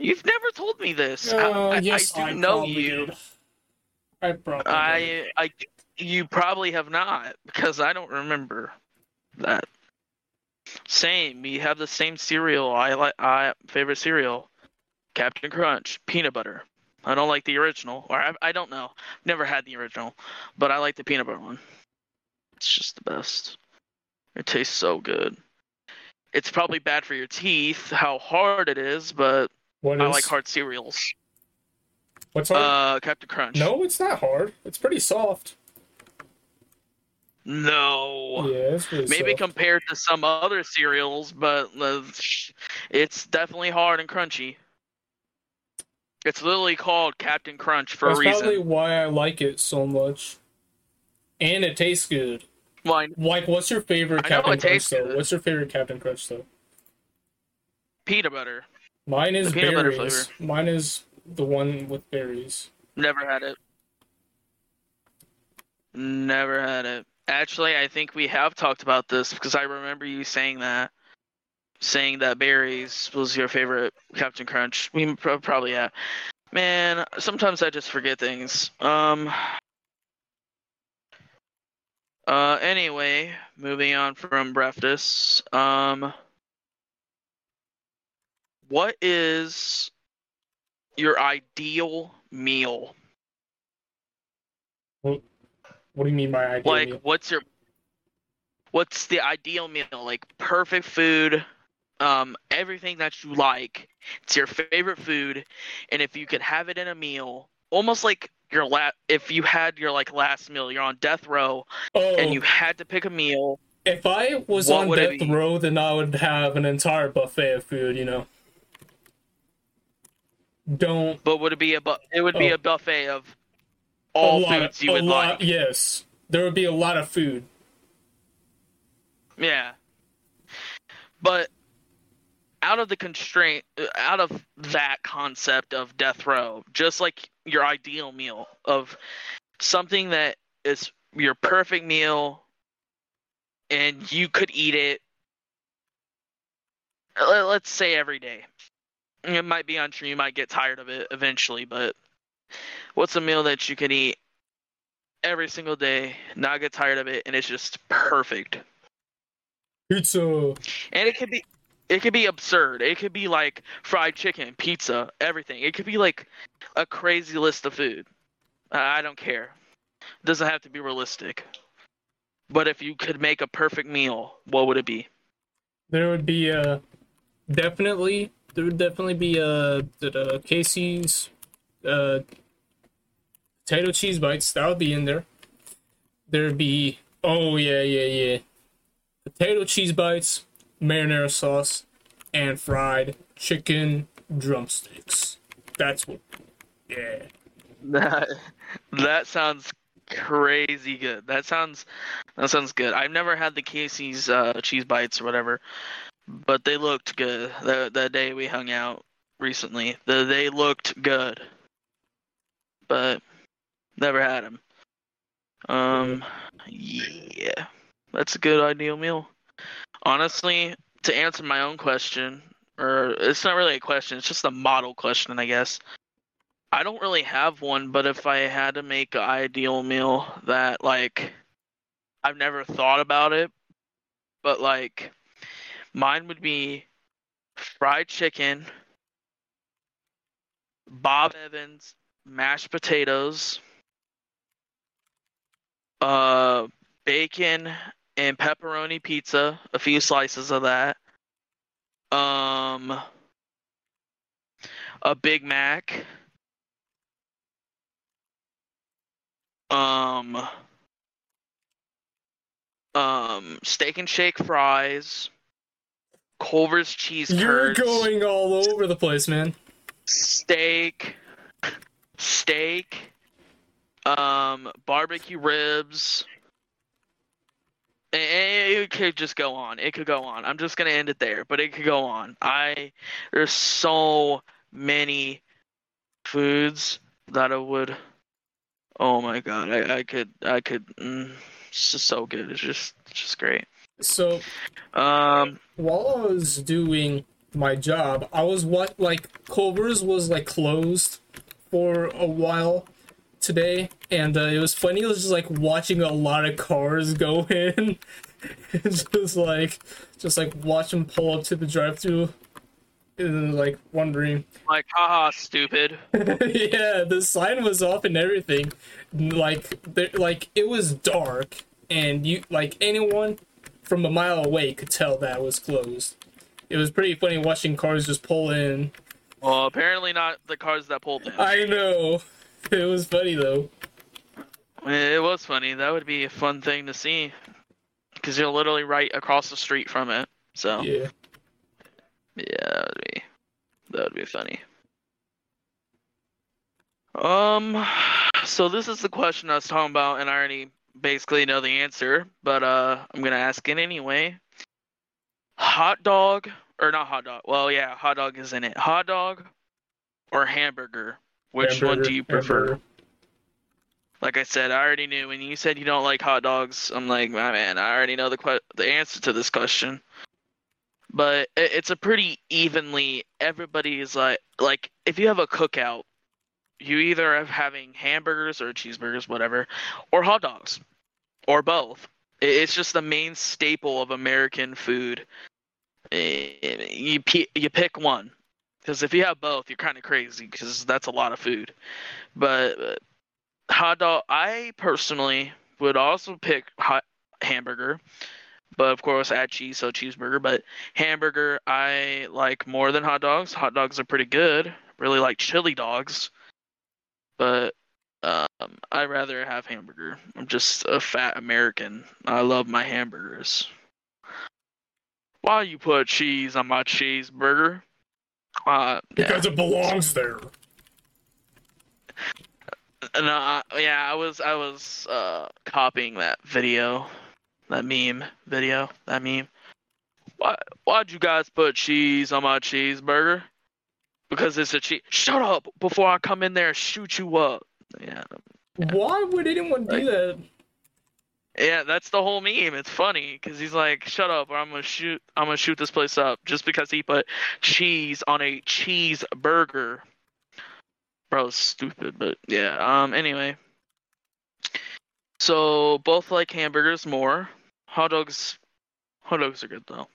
You've never told me this. Uh, I, I- yes, I I do know you. did. I probably. did. I I you probably have not because I don't remember that. Same. We have the same cereal. I like I favorite cereal, Captain Crunch, peanut butter. I don't like the original, or I, I don't know. Never had the original, but I like the peanut butter one. It's just the best. It tastes so good. It's probably bad for your teeth, how hard it is, but What I is- like hard cereals. What's hard? Uh, Captain Crunch. no, it's not hard. It's pretty soft. No. Yeah, Maybe soft. compared to some other cereals, but uh, it's definitely hard and crunchy. It's literally called Captain Crunch for That's a reason. That's probably why I like it so much. And it tastes good. Well, I- Like, what's your favorite I Captain Crunch though? good. What's your favorite Captain Crunch though? peanut butter. Mine is The peanut butter berries. Mine is the one with berries. Never had it. Never had it. Actually, I think we have talked about this because I remember you saying that. saying that berries was your favorite Captain Crunch. We probably yeah. Man, sometimes I just forget things. Um. Uh. Anyway, moving on from breakfast. Um. What is your ideal meal? What do you mean by ideal like meal? what's your what's the ideal meal like perfect food um everything that you like it's your favorite food and if you could have it in a meal almost like your la- if you had your like last meal you're on death row Oh, and you had to pick a meal if I was on death row, then I would have an entire buffet of food. You know. Don't but would it be a bu- it would be Oh. a buffet of all lot, foods you would lot, like Yes, there would be a lot of food. Yeah. But out of the constraint, uh, out of that concept of death row, just like your ideal meal of something that is your perfect meal and you could eat it, uh, let's say every day. It might be untrue, you might get tired of it eventually, but what's a meal that you can eat every single day, not get tired of it, and it's just perfect? Pizza. and it could be it could be absurd. It could be like fried chicken pizza everything. It could be like a crazy list of food. I I don't care. It doesn't have to be realistic. But if you could make a perfect meal what would it be? There would be uh definitely there would definitely be uh the, Casey's uh potato cheese bites that would be in there. There'd be oh yeah yeah yeah potato cheese bites, marinara sauce, and fried chicken drumsticks. That's what. Yeah. that that sounds crazy good that sounds that sounds good i've never had the casey's uh cheese bites or whatever but they looked good. The the day we hung out recently the, they looked good. But never had them um yeah. That's a good ideal meal. Honestly to answer my own question or it's not really a question it's just a model question i guess. I don't really have one, but if I had to make an ideal meal that like I've never thought about it, but like mine would be fried chicken, Bob Evans, mashed potatoes, uh bacon and pepperoni pizza, a few slices of that. Um a Big Mac. um um steak and shake fries culver's cheese curds. You're going all over the place, man. steak steak um barbecue ribs. It could just go on. It could go on. I'm just gonna end it there but it could go on. I there's so many foods that i would oh my god i, I could i could mm, it's just so good. It's just it's just great So um while I was doing my job, I was what like Culver's was like closed for a while today, and uh, it was funny. It was just like watching a lot of cars go (laughs) in. just like, just like watch them pull up to the drive-through, and like wondering. like haha stupid (laughs) yeah, the sign was off and everything. Like, there, like it was dark, and you like anyone from a mile away could tell that was closed. It was pretty funny watching cars just pull in. well apparently not the cars that pulled in I know. (laughs) It was funny though. It was funny. That would be a fun thing to see, because you're literally right across the street from it. So yeah, Yeah. that would be that would be funny. Um, so this is the question I was talking about, and I already basically know the answer, but uh, I'm gonna ask it anyway. Hot dog or not hot dog? Well, yeah, hot dog is in it. Hot dog or hamburger? Which one do you prefer? hamburger. Like I said, I already knew when you said you don't like hot dogs. I'm like, my man, I already know the que- the answer to this question. but it, it's a pretty evenly. Everybody is like like if you have a cookout, you either have having hamburgers or cheeseburgers, whatever, or hot dogs, or both. It's just the main staple of American food. You you pick one, because if you have both, you're kind of crazy because that's a lot of food. But uh, hot dog, I personally would also pick hot hamburger, but of course add cheese, so cheeseburger. But hamburger, I like more than hot dogs. Hot dogs are pretty good. Really like chili dogs, but um, I rather have hamburger. I'm just a fat American. I love my hamburgers. Why you put cheese on my cheeseburger? Uh, yeah. Because it belongs there. No, I, yeah, I was I was uh copying that video, that meme video, that meme. Why why'd you guys put cheese on my cheeseburger? Because it's a cheese. Shut up before I come in there and shoot you up. Yeah, Why would anyone do Like- that? yeah, that's the whole meme. It's funny because he's like, "Shut up, or I'm gonna shoot. I'm gonna shoot this place up." Just because he put cheese on a cheeseburger. Bro, stupid, but yeah. Um. Anyway, so both like hamburgers more. Hot dogs. Hot dogs are good though.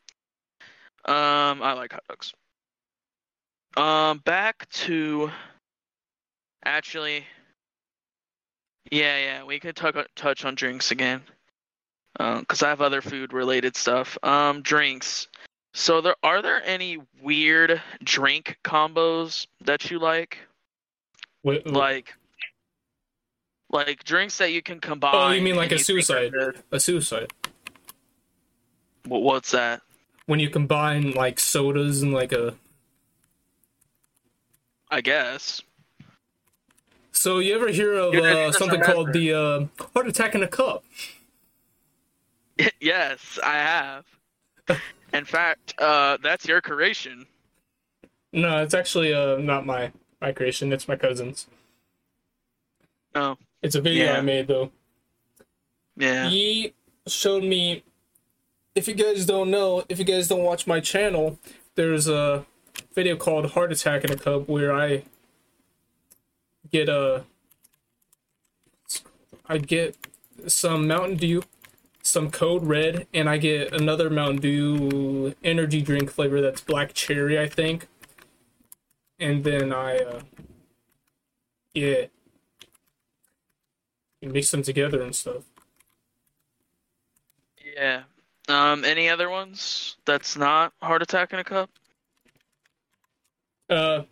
Um, I like hot dogs. Um, back to actually. Yeah, yeah, we could touch touch on drinks again, because I have other food related stuff. Um, drinks. So there are there any weird drink combos that you like? Wait, Like, like drinks that you can combine. oh, you mean like a you think are suicide? A suicide. Wh- What's that? When you combine like sodas and like a. I guess. So you ever hear of uh, something called the uh, heart attack in a cup? (laughs) yes, I have. (laughs) In fact, uh, that's your creation. No, it's actually uh, not my my creation. It's my cousin's. Oh, It's a video Yeah. I made though. yeah. He showed me. If you guys don't know, if you guys don't watch my channel, there's a video called "Heart Attack in a Cup" where I get a. I get some Mountain Dew, some Code Red, and I get another Mountain Dew energy drink flavor that's black cherry, I think. And then I, uh, yeah, you mix them together and stuff. Yeah. Um, any other ones that's not heart attack in a cup? Uh,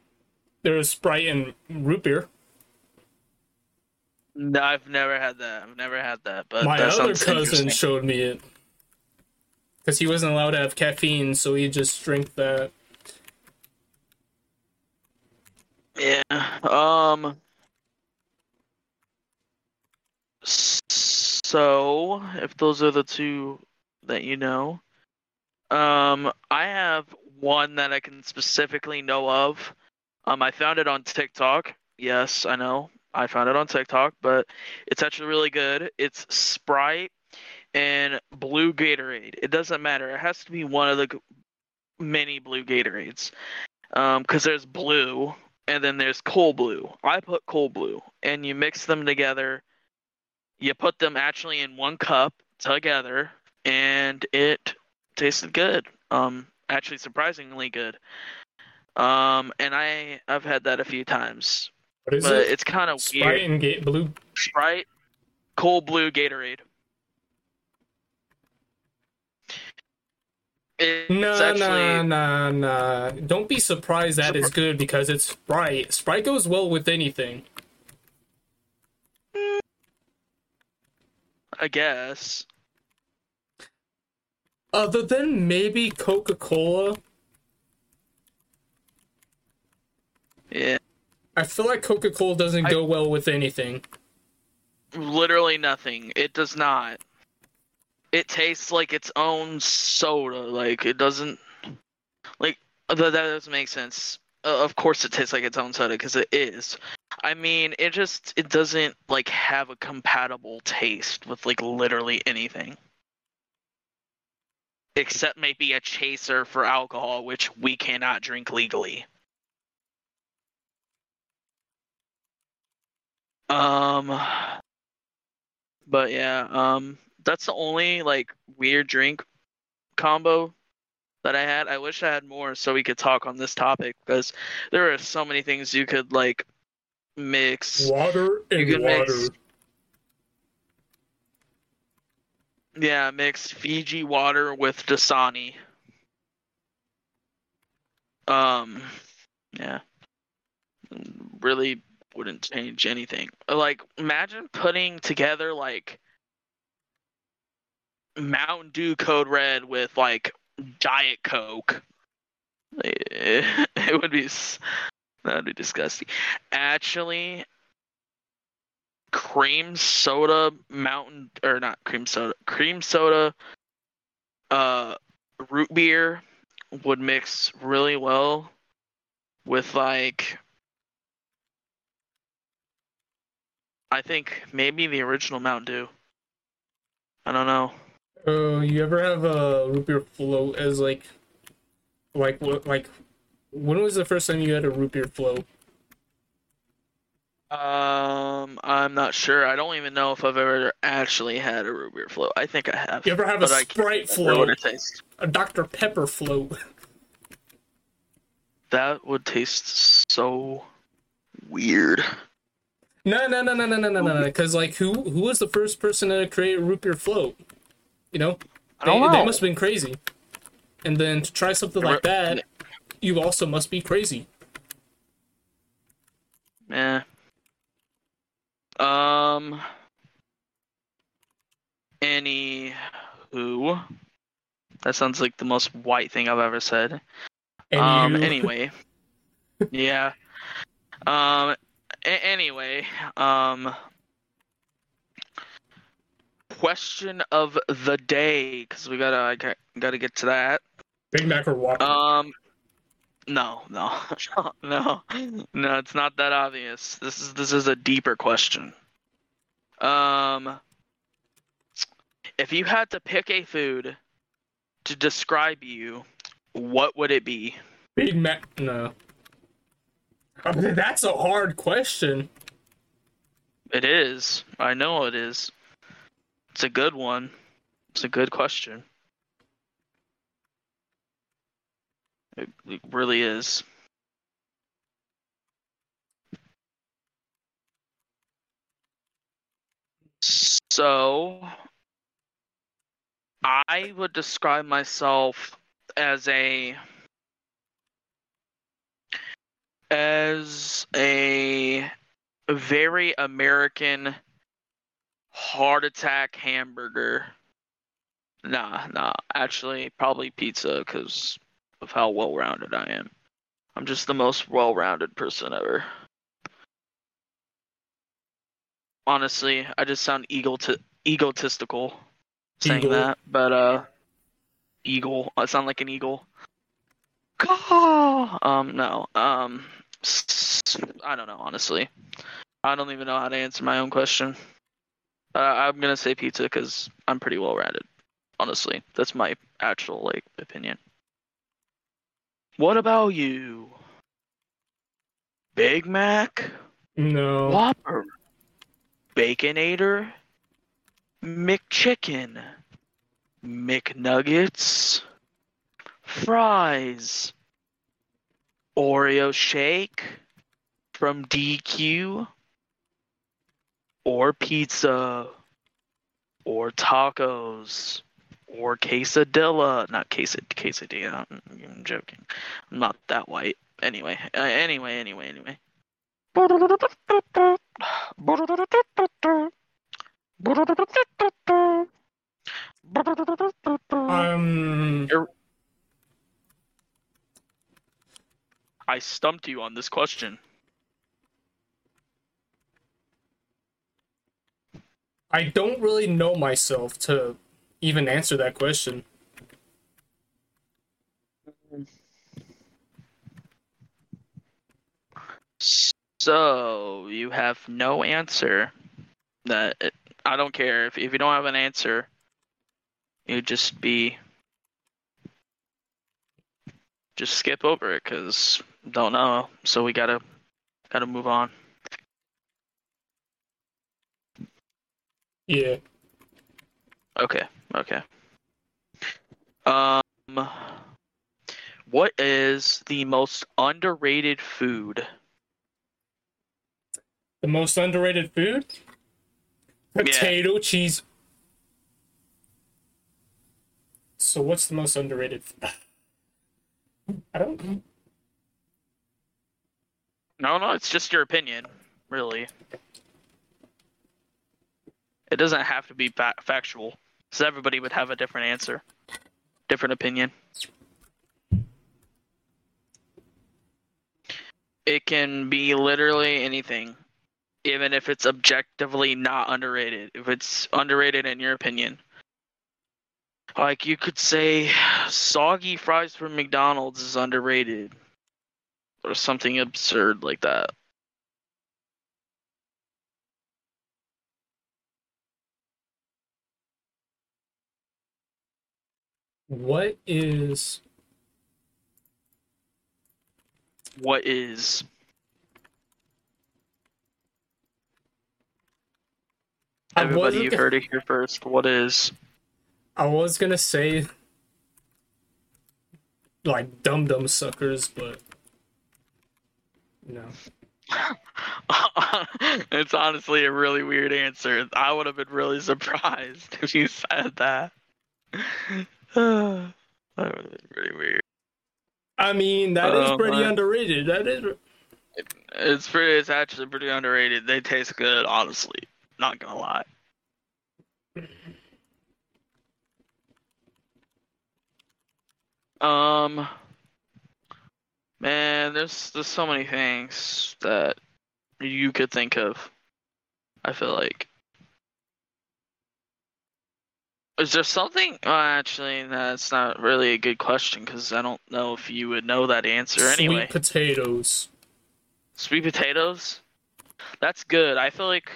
there's Sprite and root beer. No, I've never had that. I've never had that. But My that other cousin showed me it because he wasn't allowed to have caffeine, so he just drank that. Yeah. Um. So, if those are the two that you know, um, I have one that I can specifically know of. Um, I found it on TikTok. Yes, I know. I found it on TikTok, but it's actually really good. It's Sprite and blue Gatorade. It doesn't matter. It has to be one of the many blue Gatorades. Um, because there's blue and then there's cold blue. I put cold blue, and you mix them together. You put them actually in one cup together, and it tasted good. Um, actually surprisingly good. Um, and I I've had that a few times, What is but it? it's kind of Sprite weird. and Ga- blue. Sprite, cold blue Gatorade. It's no, actually no, nah, nah. Don't be surprised that is good because it's Sprite. Sprite goes well with anything. I guess. Other than maybe Coca Cola. Yeah. I feel like Coca Cola doesn't I- go well with anything. Literally nothing. It does not. It tastes like its own soda. Like it doesn't. Like that, that doesn't make sense. Uh, of course, it tastes like its own soda because it is. I mean, it just it doesn't like have a compatible taste with like literally anything. Except maybe a chaser for alcohol, which we cannot drink legally. Um, but yeah, um, that's the only like weird drink combo that I had. I wish I had more so we could talk on this topic because there are so many things you could like mix. Water and You can water. mix- Yeah, mix Fiji water with Dasani. Um, yeah, really wouldn't change anything. Like, imagine putting together like Mountain Dew Code Red with like Diet Coke. It, (laughs) it would be that would be disgusting. Actually, cream soda mountain or not cream soda cream soda uh root beer would mix really well with like I think maybe the original Mountain Dew. I don't know. Uh, you ever have a root beer float as like, like what, like, when was the first time you had a root beer float? Um, I'm not sure. I don't even know if I've ever actually had a root beer float. I think I have. You ever have a but I can't Sprite float? A Dr Pepper float? That would taste so weird. No, no, no, no, no, no, no, no. Because like, who who was the first person to create a root beer float? You know, I they, don't know. they must have been crazy. And then to try something like that, you also must be crazy. Eh. Um. Any who? That sounds like the most white thing I've ever said. And um. you, Anyway. (laughs) yeah. Um. A- anyway. Um. Question of the day, because we gotta I got, gotta get to that. Big Mac or Whopper? Um, no, no, (laughs) no, no. It's not that obvious. This is this is a deeper question. Um, if you had to pick a food to describe you, what would it be? Big Mac? No. That's a hard question. It is. I know it is. It's a good one. It's a good question. It, it really is. So, I would describe myself as a as a very American heart attack hamburger. Nah, nah. Actually, probably pizza because of how well rounded I am. I'm just the most well rounded person ever. Honestly, I just sound egoti- egotistical saying Eagle. that, but uh, eagle. I sound like an eagle. Caw! Um, no. Um, I don't know. Honestly, I don't even know how to answer my own question. Uh, I'm gonna say pizza because I'm pretty well rounded. Honestly, that's my actual like opinion. What about you? Big Mac, No. Whopper, Baconator, McChicken, McNuggets, fries, Oreo shake? From DQ, or pizza, or tacos, or quesadilla. Not quesad quesadilla. I'm, I'm joking. I'm not that white. Anyway, uh, anyway, anyway, anyway. Um. I stumped you on this question. I don't really know myself to even answer that question. So you have no answer. That I don't care if if you don't have an answer. You just be just skip over it because don't know. So we gotta gotta move on. Yeah. Okay. Okay. Um, what is the most underrated food? The most underrated food? Potato cheese. So what's the most underrated? (laughs) I don't. No, no, it's just your opinion, really. It doesn't have to be fa- factual, because everybody would have a different answer, different opinion. It can be literally anything, even if it's objectively not underrated. If it's underrated in your opinion, like you could say, soggy fries from McDonald's is underrated or something absurd like that. What is What is everybody? You heard it here first. What is? I was gonna say like dum dum suckers, but no. (laughs) it's honestly a really weird answer. I would have been really (laughs) surprised if you said that. (sighs) that would have been pretty weird. I mean that is Oh, pretty my. underrated. That is It's pretty. It's actually pretty underrated. They taste good, honestly. Not gonna lie. Um, man, there's there's so many things that you could think of. I feel like. Is there something? Well, actually, that's not really a good question because I don't know if you would know that answer anyway. sweet potatoes. Sweet potatoes? That's good. I feel like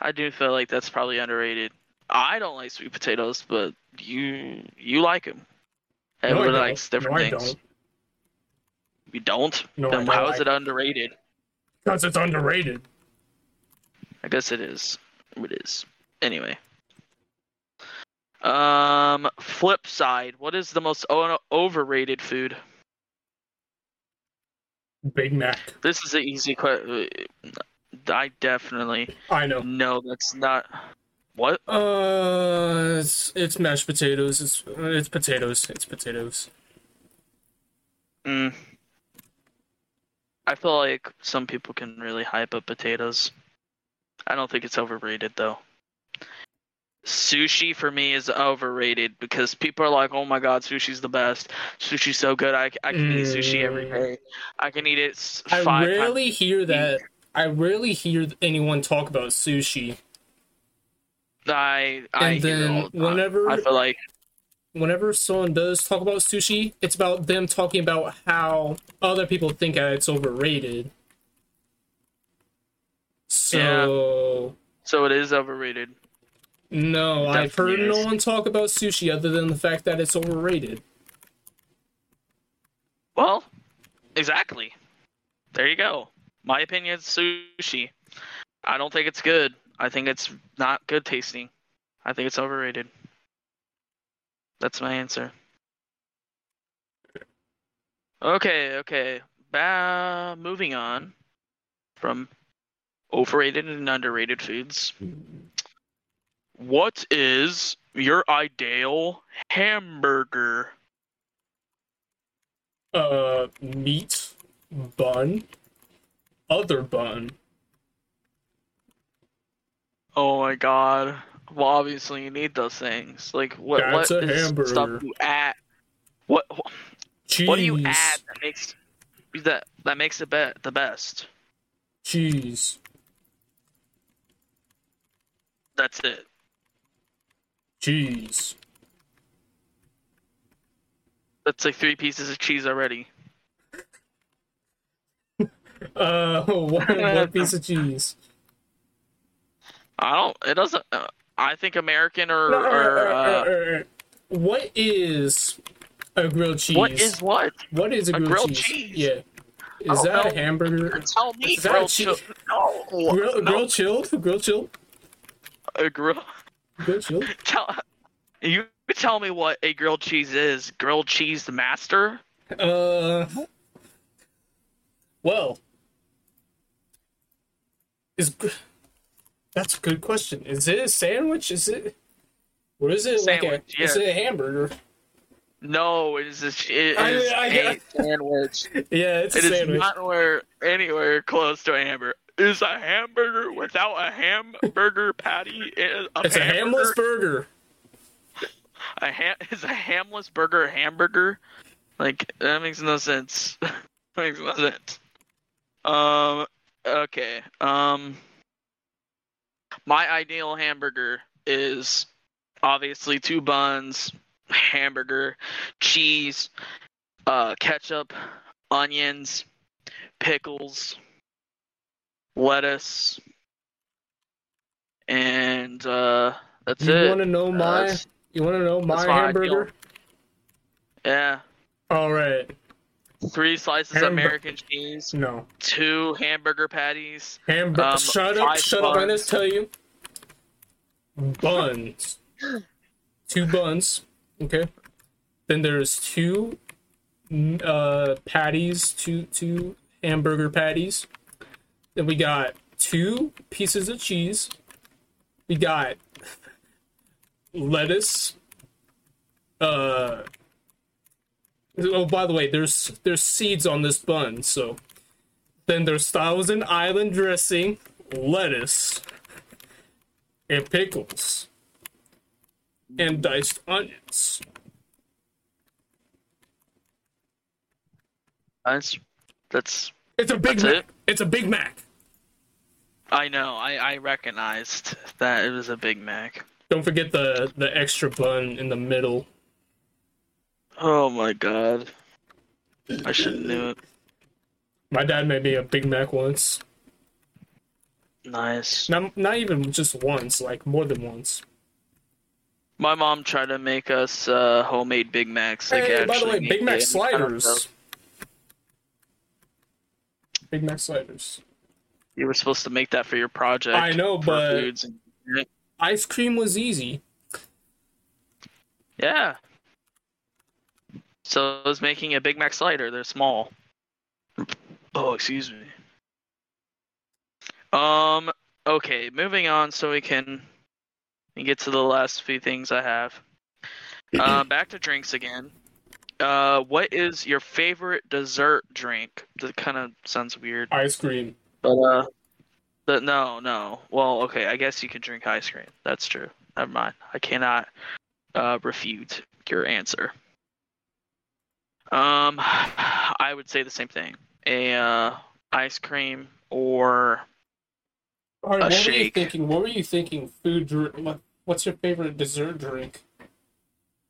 I do feel like that's probably underrated. I don't like sweet potatoes, but you you like them. Everyone don't. likes different no, I things. don't. You don't? No, I then don't how is it underrated? Because it's underrated. I guess it is. It is. Anyway. Um, flip side. What is the most o- overrated food? Big Mac. This is an easy question. I definitely I know. No, that's not. What? Uh, it's, it's mashed potatoes. It's it's potatoes. It's potatoes. Mm. I feel like some people can really hype up potatoes. I don't think it's overrated though. Sushi for me is overrated because people are like, "Oh my god, sushi's the best. Sushi's so good. I, I can eat sushi every Mm. I can eat it I rarely hear that. I rarely hear anyone talk about sushi. I I And then the whenever- I feel like Whenever someone does talk about sushi, it's about them talking about how other people think that it's overrated. So so it is overrated. No, I've heard definitely no one talk about sushi other than the fact that it's overrated. Well, exactly. There you go. My opinion is sushi. I don't think it's good. I think it's not good tasting. I think it's overrated. That's my answer. Okay, okay. Ba- moving on from overrated and underrated foods. What is your ideal hamburger? Uh, meat bun, other bun. Oh my god. Well, obviously you need those things. Like what? That's what a is hamburger. stuff you add? What? Cheese. What do you add that makes that that makes it be- the best? Cheese. That's it. Cheese. That's like three pieces of cheese already. (laughs) Uh, (laughs) one, one piece of cheese. I don't. It doesn't. Uh, I think American or No, or uh, uh, uh, uh, what is A grilled cheese. What is what? what is a grilled, grilled cheese? cheese? Yeah. Is that a hamburger? Tell me, Is that grilled cheese? chil- No, Grill, no, grilled chilled? Grilled chilled? a grill. (laughs) (laughs) Tell you tell me what a grilled cheese is. Grilled cheese master. Uh. Well. Is that's a good question. Is it a sandwich? Is it? Or is it like Sandwich, a? Is it a hamburger? No, it is a, it I- is I- a sandwich. (laughs) Yeah, it's a It is not anywhere anywhere close to a hamburger. Is a hamburger without a hamburger patty? A it's a hamless burger. A ham is a hamless burger a hamburger? Like that makes no sense. (laughs) that makes no sense. Um. Okay. Um. My ideal hamburger is obviously two buns, hamburger, cheese, uh, ketchup, onions, pickles, lettuce, and uh, that's You it. want to know Uh, my? that's- You want to know my hamburger? Yeah. All right. Three slices of American cheese, No. two hamburger patties. Hamburger. Um, shut up! Shut up! I buns. just tell you. Buns. two buns. Okay. Then there's two uh, patties. Two two hamburger patties. Then we got two pieces of cheese. We got lettuce. Uh. Oh, by the way, there's there's seeds on this bun, so then there's Thousand Island dressing, lettuce, and pickles, and diced onions. That's that's. It's a Big Mac. it? It's a Big Mac. I know. I I recognized that it was a Big Mac. Don't forget the the extra bun in the middle. Oh my god. I should have knew it. My dad made me a Big Mac once. Nice. Not not even just once, like more than once. My mom tried to make us uh, homemade Big Macs. Like Hey, by the way, Big Mac it and kind of sliders. Big Mac sliders. You were supposed to make that for your project. I know, for but- and- Ice cream was easy. yeah. So I was making a Big Mac slider. They're small. Oh, excuse me. Um. Okay, moving on, so we can get to the last few things I have. (clears throat) Uh, back to drinks again. Uh, what is your favorite dessert drink? That kind of sounds weird, Ice cream. But uh, but no, no. Well, okay, I guess you could drink ice cream. That's true. Never mind. I cannot uh, refute your answer. Um, I would say the same thing. A uh, ice cream or All right, A what were you thinking? What were you thinking? Food drink. What, what's your favorite dessert drink?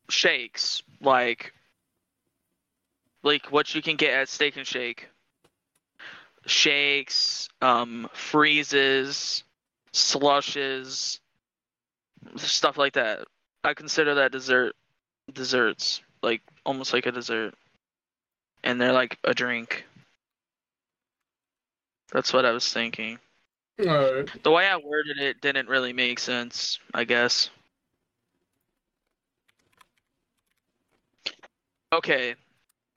shakes, like like what you can get at Steak and Shake. Shakes, um, freezes, slushes, stuff like that. I consider that dessert desserts, like almost like a dessert. And they're like a drink. That's what I was thinking. The way I worded it didn't really make sense, I guess. Okay,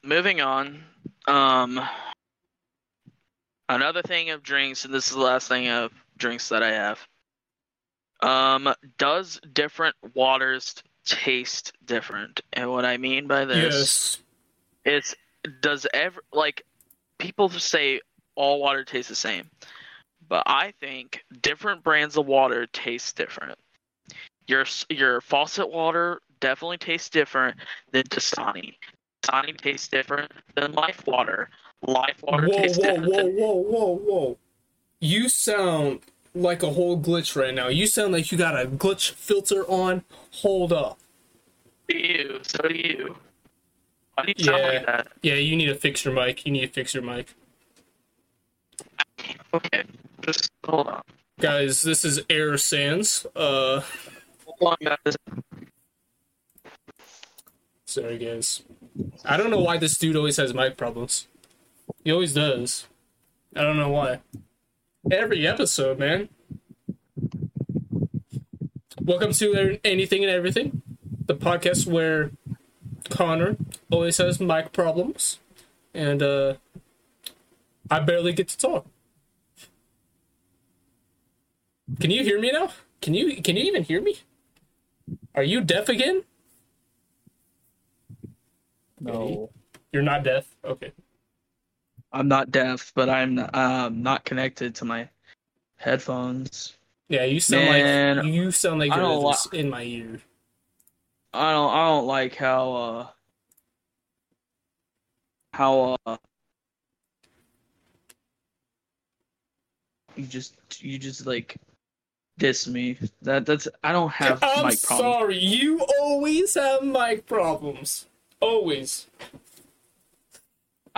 moving on. Um, another thing of drinks, and this is the last thing of drinks that I have. Um, does different waters taste different? And what I mean by this yes. is, does ever like people say all water tastes the same, but I think different brands of water taste different. Your your faucet water definitely tastes different than Dasani. Dasani tastes different than Life Water. Life Water Whoa, tastes whoa, whoa, whoa, whoa, whoa! You sound like a whole glitch right now. You sound like you got a glitch filter on. Hold up. you. So do you. Why do you sound Yeah. like that? Yeah, you need to fix your mic. You need to fix your mic, Okay, just hold on. guys. This is Air Sands. Uh, Hold on, guys. sorry, guys. I don't know why this dude always has mic problems. He always does. I don't know why. Every episode, man. Welcome to Anything and Everything, the podcast where Connor always has mic problems, and uh, I barely get to talk. Can you hear me now? Can you can you even hear me? Are you deaf again? No. You're not deaf? Okay. I'm not deaf, but I'm um, not connected to my headphones. Yeah, you sound Man, like you sound like you're li- in my ear. I don't I don't like how uh how uh you just you just like diss me. That that's I don't have I'm mic problems. sorry. You always have mic problems. Always.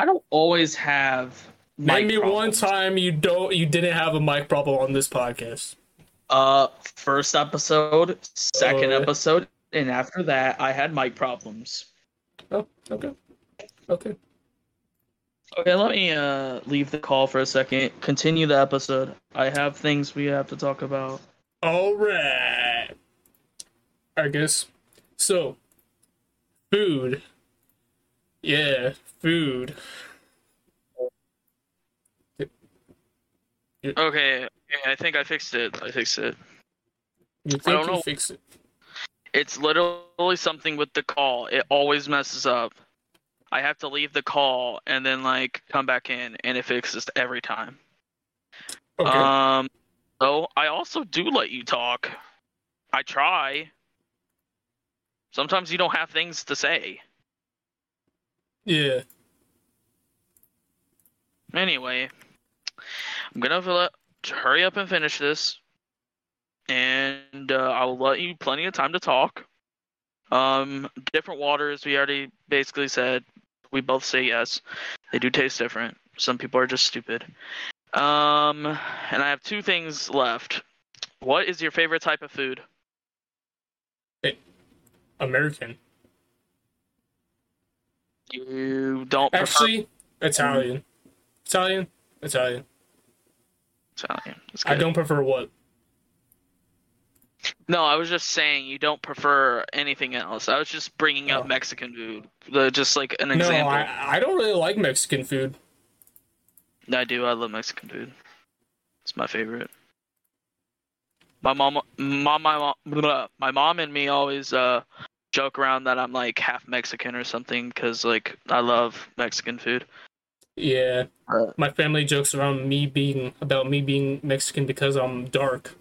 I don't always have Name me one time you don't you didn't have a mic problem on this podcast. Uh first episode, second Oh, episode, and after that I had mic problems. Oh, okay. Okay. Okay, let me uh leave the call for a second. Continue the episode. I have things we have to talk about. All right. I guess. So, food. Yeah, food. Okay, I think I fixed it. I fixed it. You think don't you know. fix it? It's literally something with the call. It always messes up. I have to leave the call and then like come back in and it fixes every time. Okay. Um so I also do let you talk. I try. Sometimes you don't have things to say. Yeah. Anyway, I'm gonna let, hurry up and finish this, and uh, I'll let you plenty of time to talk. Um, different waters, we already basically said. We both say yes. They do taste different. Some people are just stupid. Um, and I have two things left. What is your favorite type of food? American. You don't prefer Actually, Italian. Italian. Italian. Italian. I don't prefer what. No, I was just saying you don't prefer anything else. I was just bringing up Oh. Mexican food, the, just like an No, example. I, I don't really like Mexican food. I do. I love Mexican food. It's my favorite. My mom, mom, my mom, my mom and me always uh joke around that I'm like half Mexican or something because like I love Mexican food. Yeah. Uh, My family jokes around me being about me being Mexican because I'm dark.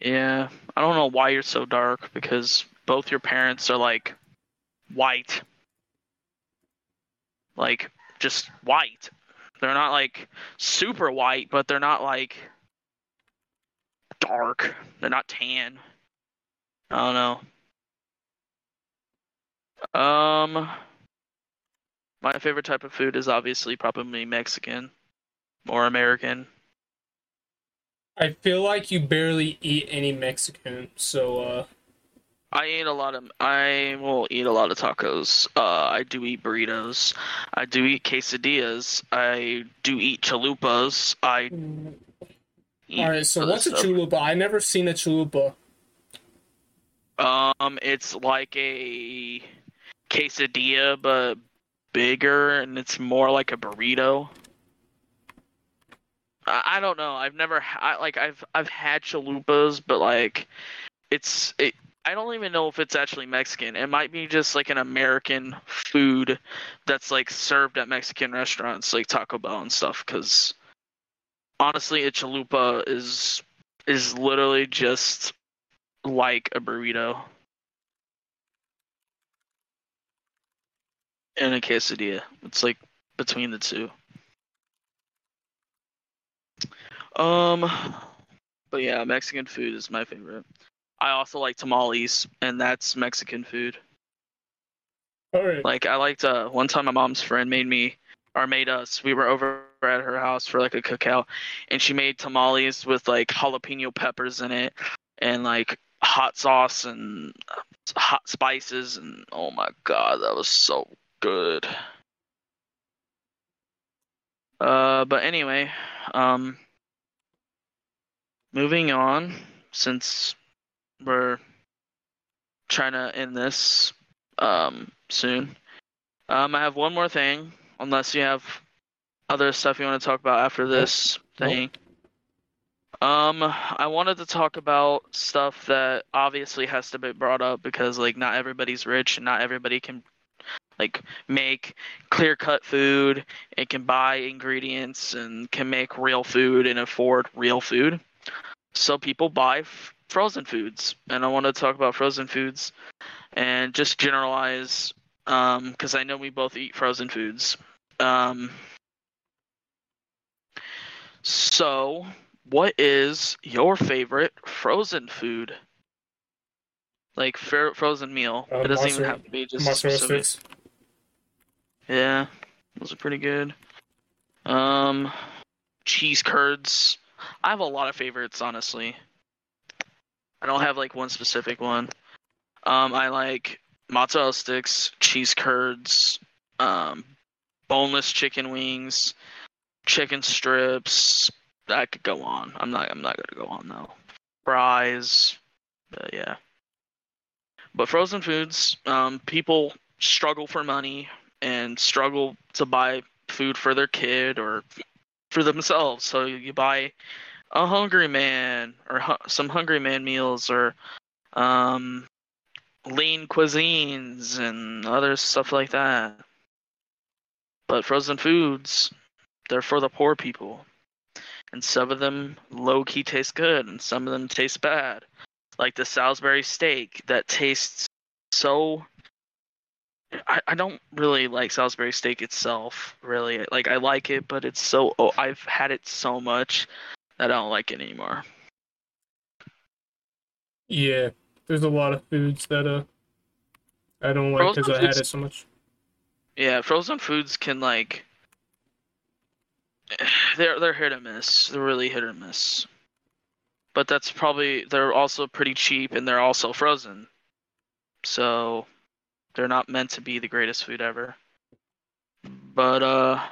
Yeah, I don't know why you're so dark because both your parents are like white, like just white. They're not like super white, but they're not like dark. They're not tan. I don't know. Um, my favorite type of food is obviously probably Mexican or American. I feel like you barely eat any Mexican, so uh I eat a lot of. I will eat a lot of tacos. Uh, I do eat burritos. I do eat quesadillas. I do eat chalupas. I. Eat Alright, so other what's a chalupa? I never seen a chalupa. Um, it's like a quesadilla, but bigger, and it's more like a burrito. I, I don't know. I've never I, like I've I've had chalupas, but like it's it. I don't even know if it's actually Mexican. It might be just like an American food that's like served at Mexican restaurants, like Taco Bell and stuff. Because honestly, a chalupa is is literally just like a burrito and a quesadilla. It's like between the two. Um, but yeah, Mexican food is my favorite. I also like tamales, and that's Mexican food. Alright. Like I liked uh one time my mom's friend made me or made us. We were over at her house for like a cookout, and she made tamales with like jalapeno peppers in it, and like hot sauce and hot spices, and oh my god, that was so good. Uh, but anyway, um, moving on, since we're trying to end this um soon. Um, I have one more thing, unless you have other stuff you want to talk about after this Nope. thing. Um, I wanted to talk about stuff that obviously has to be brought up because like not everybody's rich and not everybody can like make clear cut food and can buy ingredients and can make real food and afford real food. So people buy f- frozen foods, and I want to talk about frozen foods and just generalize um because I know we both eat frozen foods. Um so what is your favorite frozen food? Like fer- frozen meal. Uh, it doesn't even have to be just specific. sticks. Yeah, those are pretty good. Um, cheese curds. I have a lot of favorites, honestly. I don't have like one specific one. Um, I like mozzarella sticks, cheese curds, um, boneless chicken wings, chicken strips. I could go on. I'm not. I'm not gonna go on though. Fries. But yeah. But frozen foods. Um, people struggle for money and struggle to buy food for their kid or for themselves. So you buy a Hungry Man or hu- some Hungry Man meals or um, lean cuisines and other stuff like that. But frozen foods, they're for the poor people. And some of them low key taste good and some of them taste bad. Like the Salisbury steak that tastes so I, I don't really like Salisbury steak itself, really. Like I like it, but it's so oh, I've had it so much that I don't like it anymore. Yeah, there's a lot of foods that uh I don't like because I had it so much. Yeah, frozen foods can like (sighs) they're they're hit or miss. They're really hit or miss. But that's probably they're also pretty cheap and they're also frozen. So they're not meant to be the greatest food ever. But uh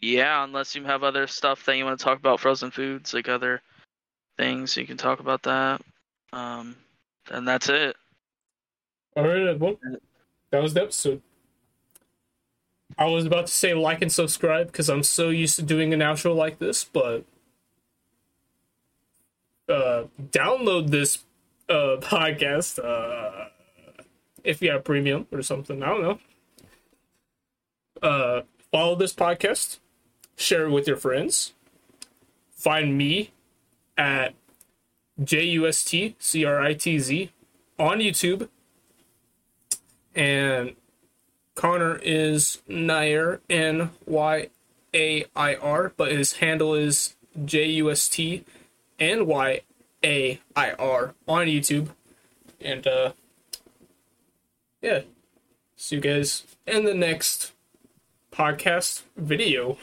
yeah, unless you have other stuff that you want to talk about frozen foods, like other things, you can talk about that. Um and that's it. All right, well, that was the episode. I was about to say like and subscribe because I'm so used to doing an outro like this, but uh, download this uh, podcast uh, if you have premium or something. I don't know. Uh, follow this podcast, share it with your friends. Find me at J U S T C R I T Z on YouTube and Connor is Nair N Y A I R, but his handle is J U S T N Y A I R on YouTube. And uh yeah. See you guys in the next podcast video.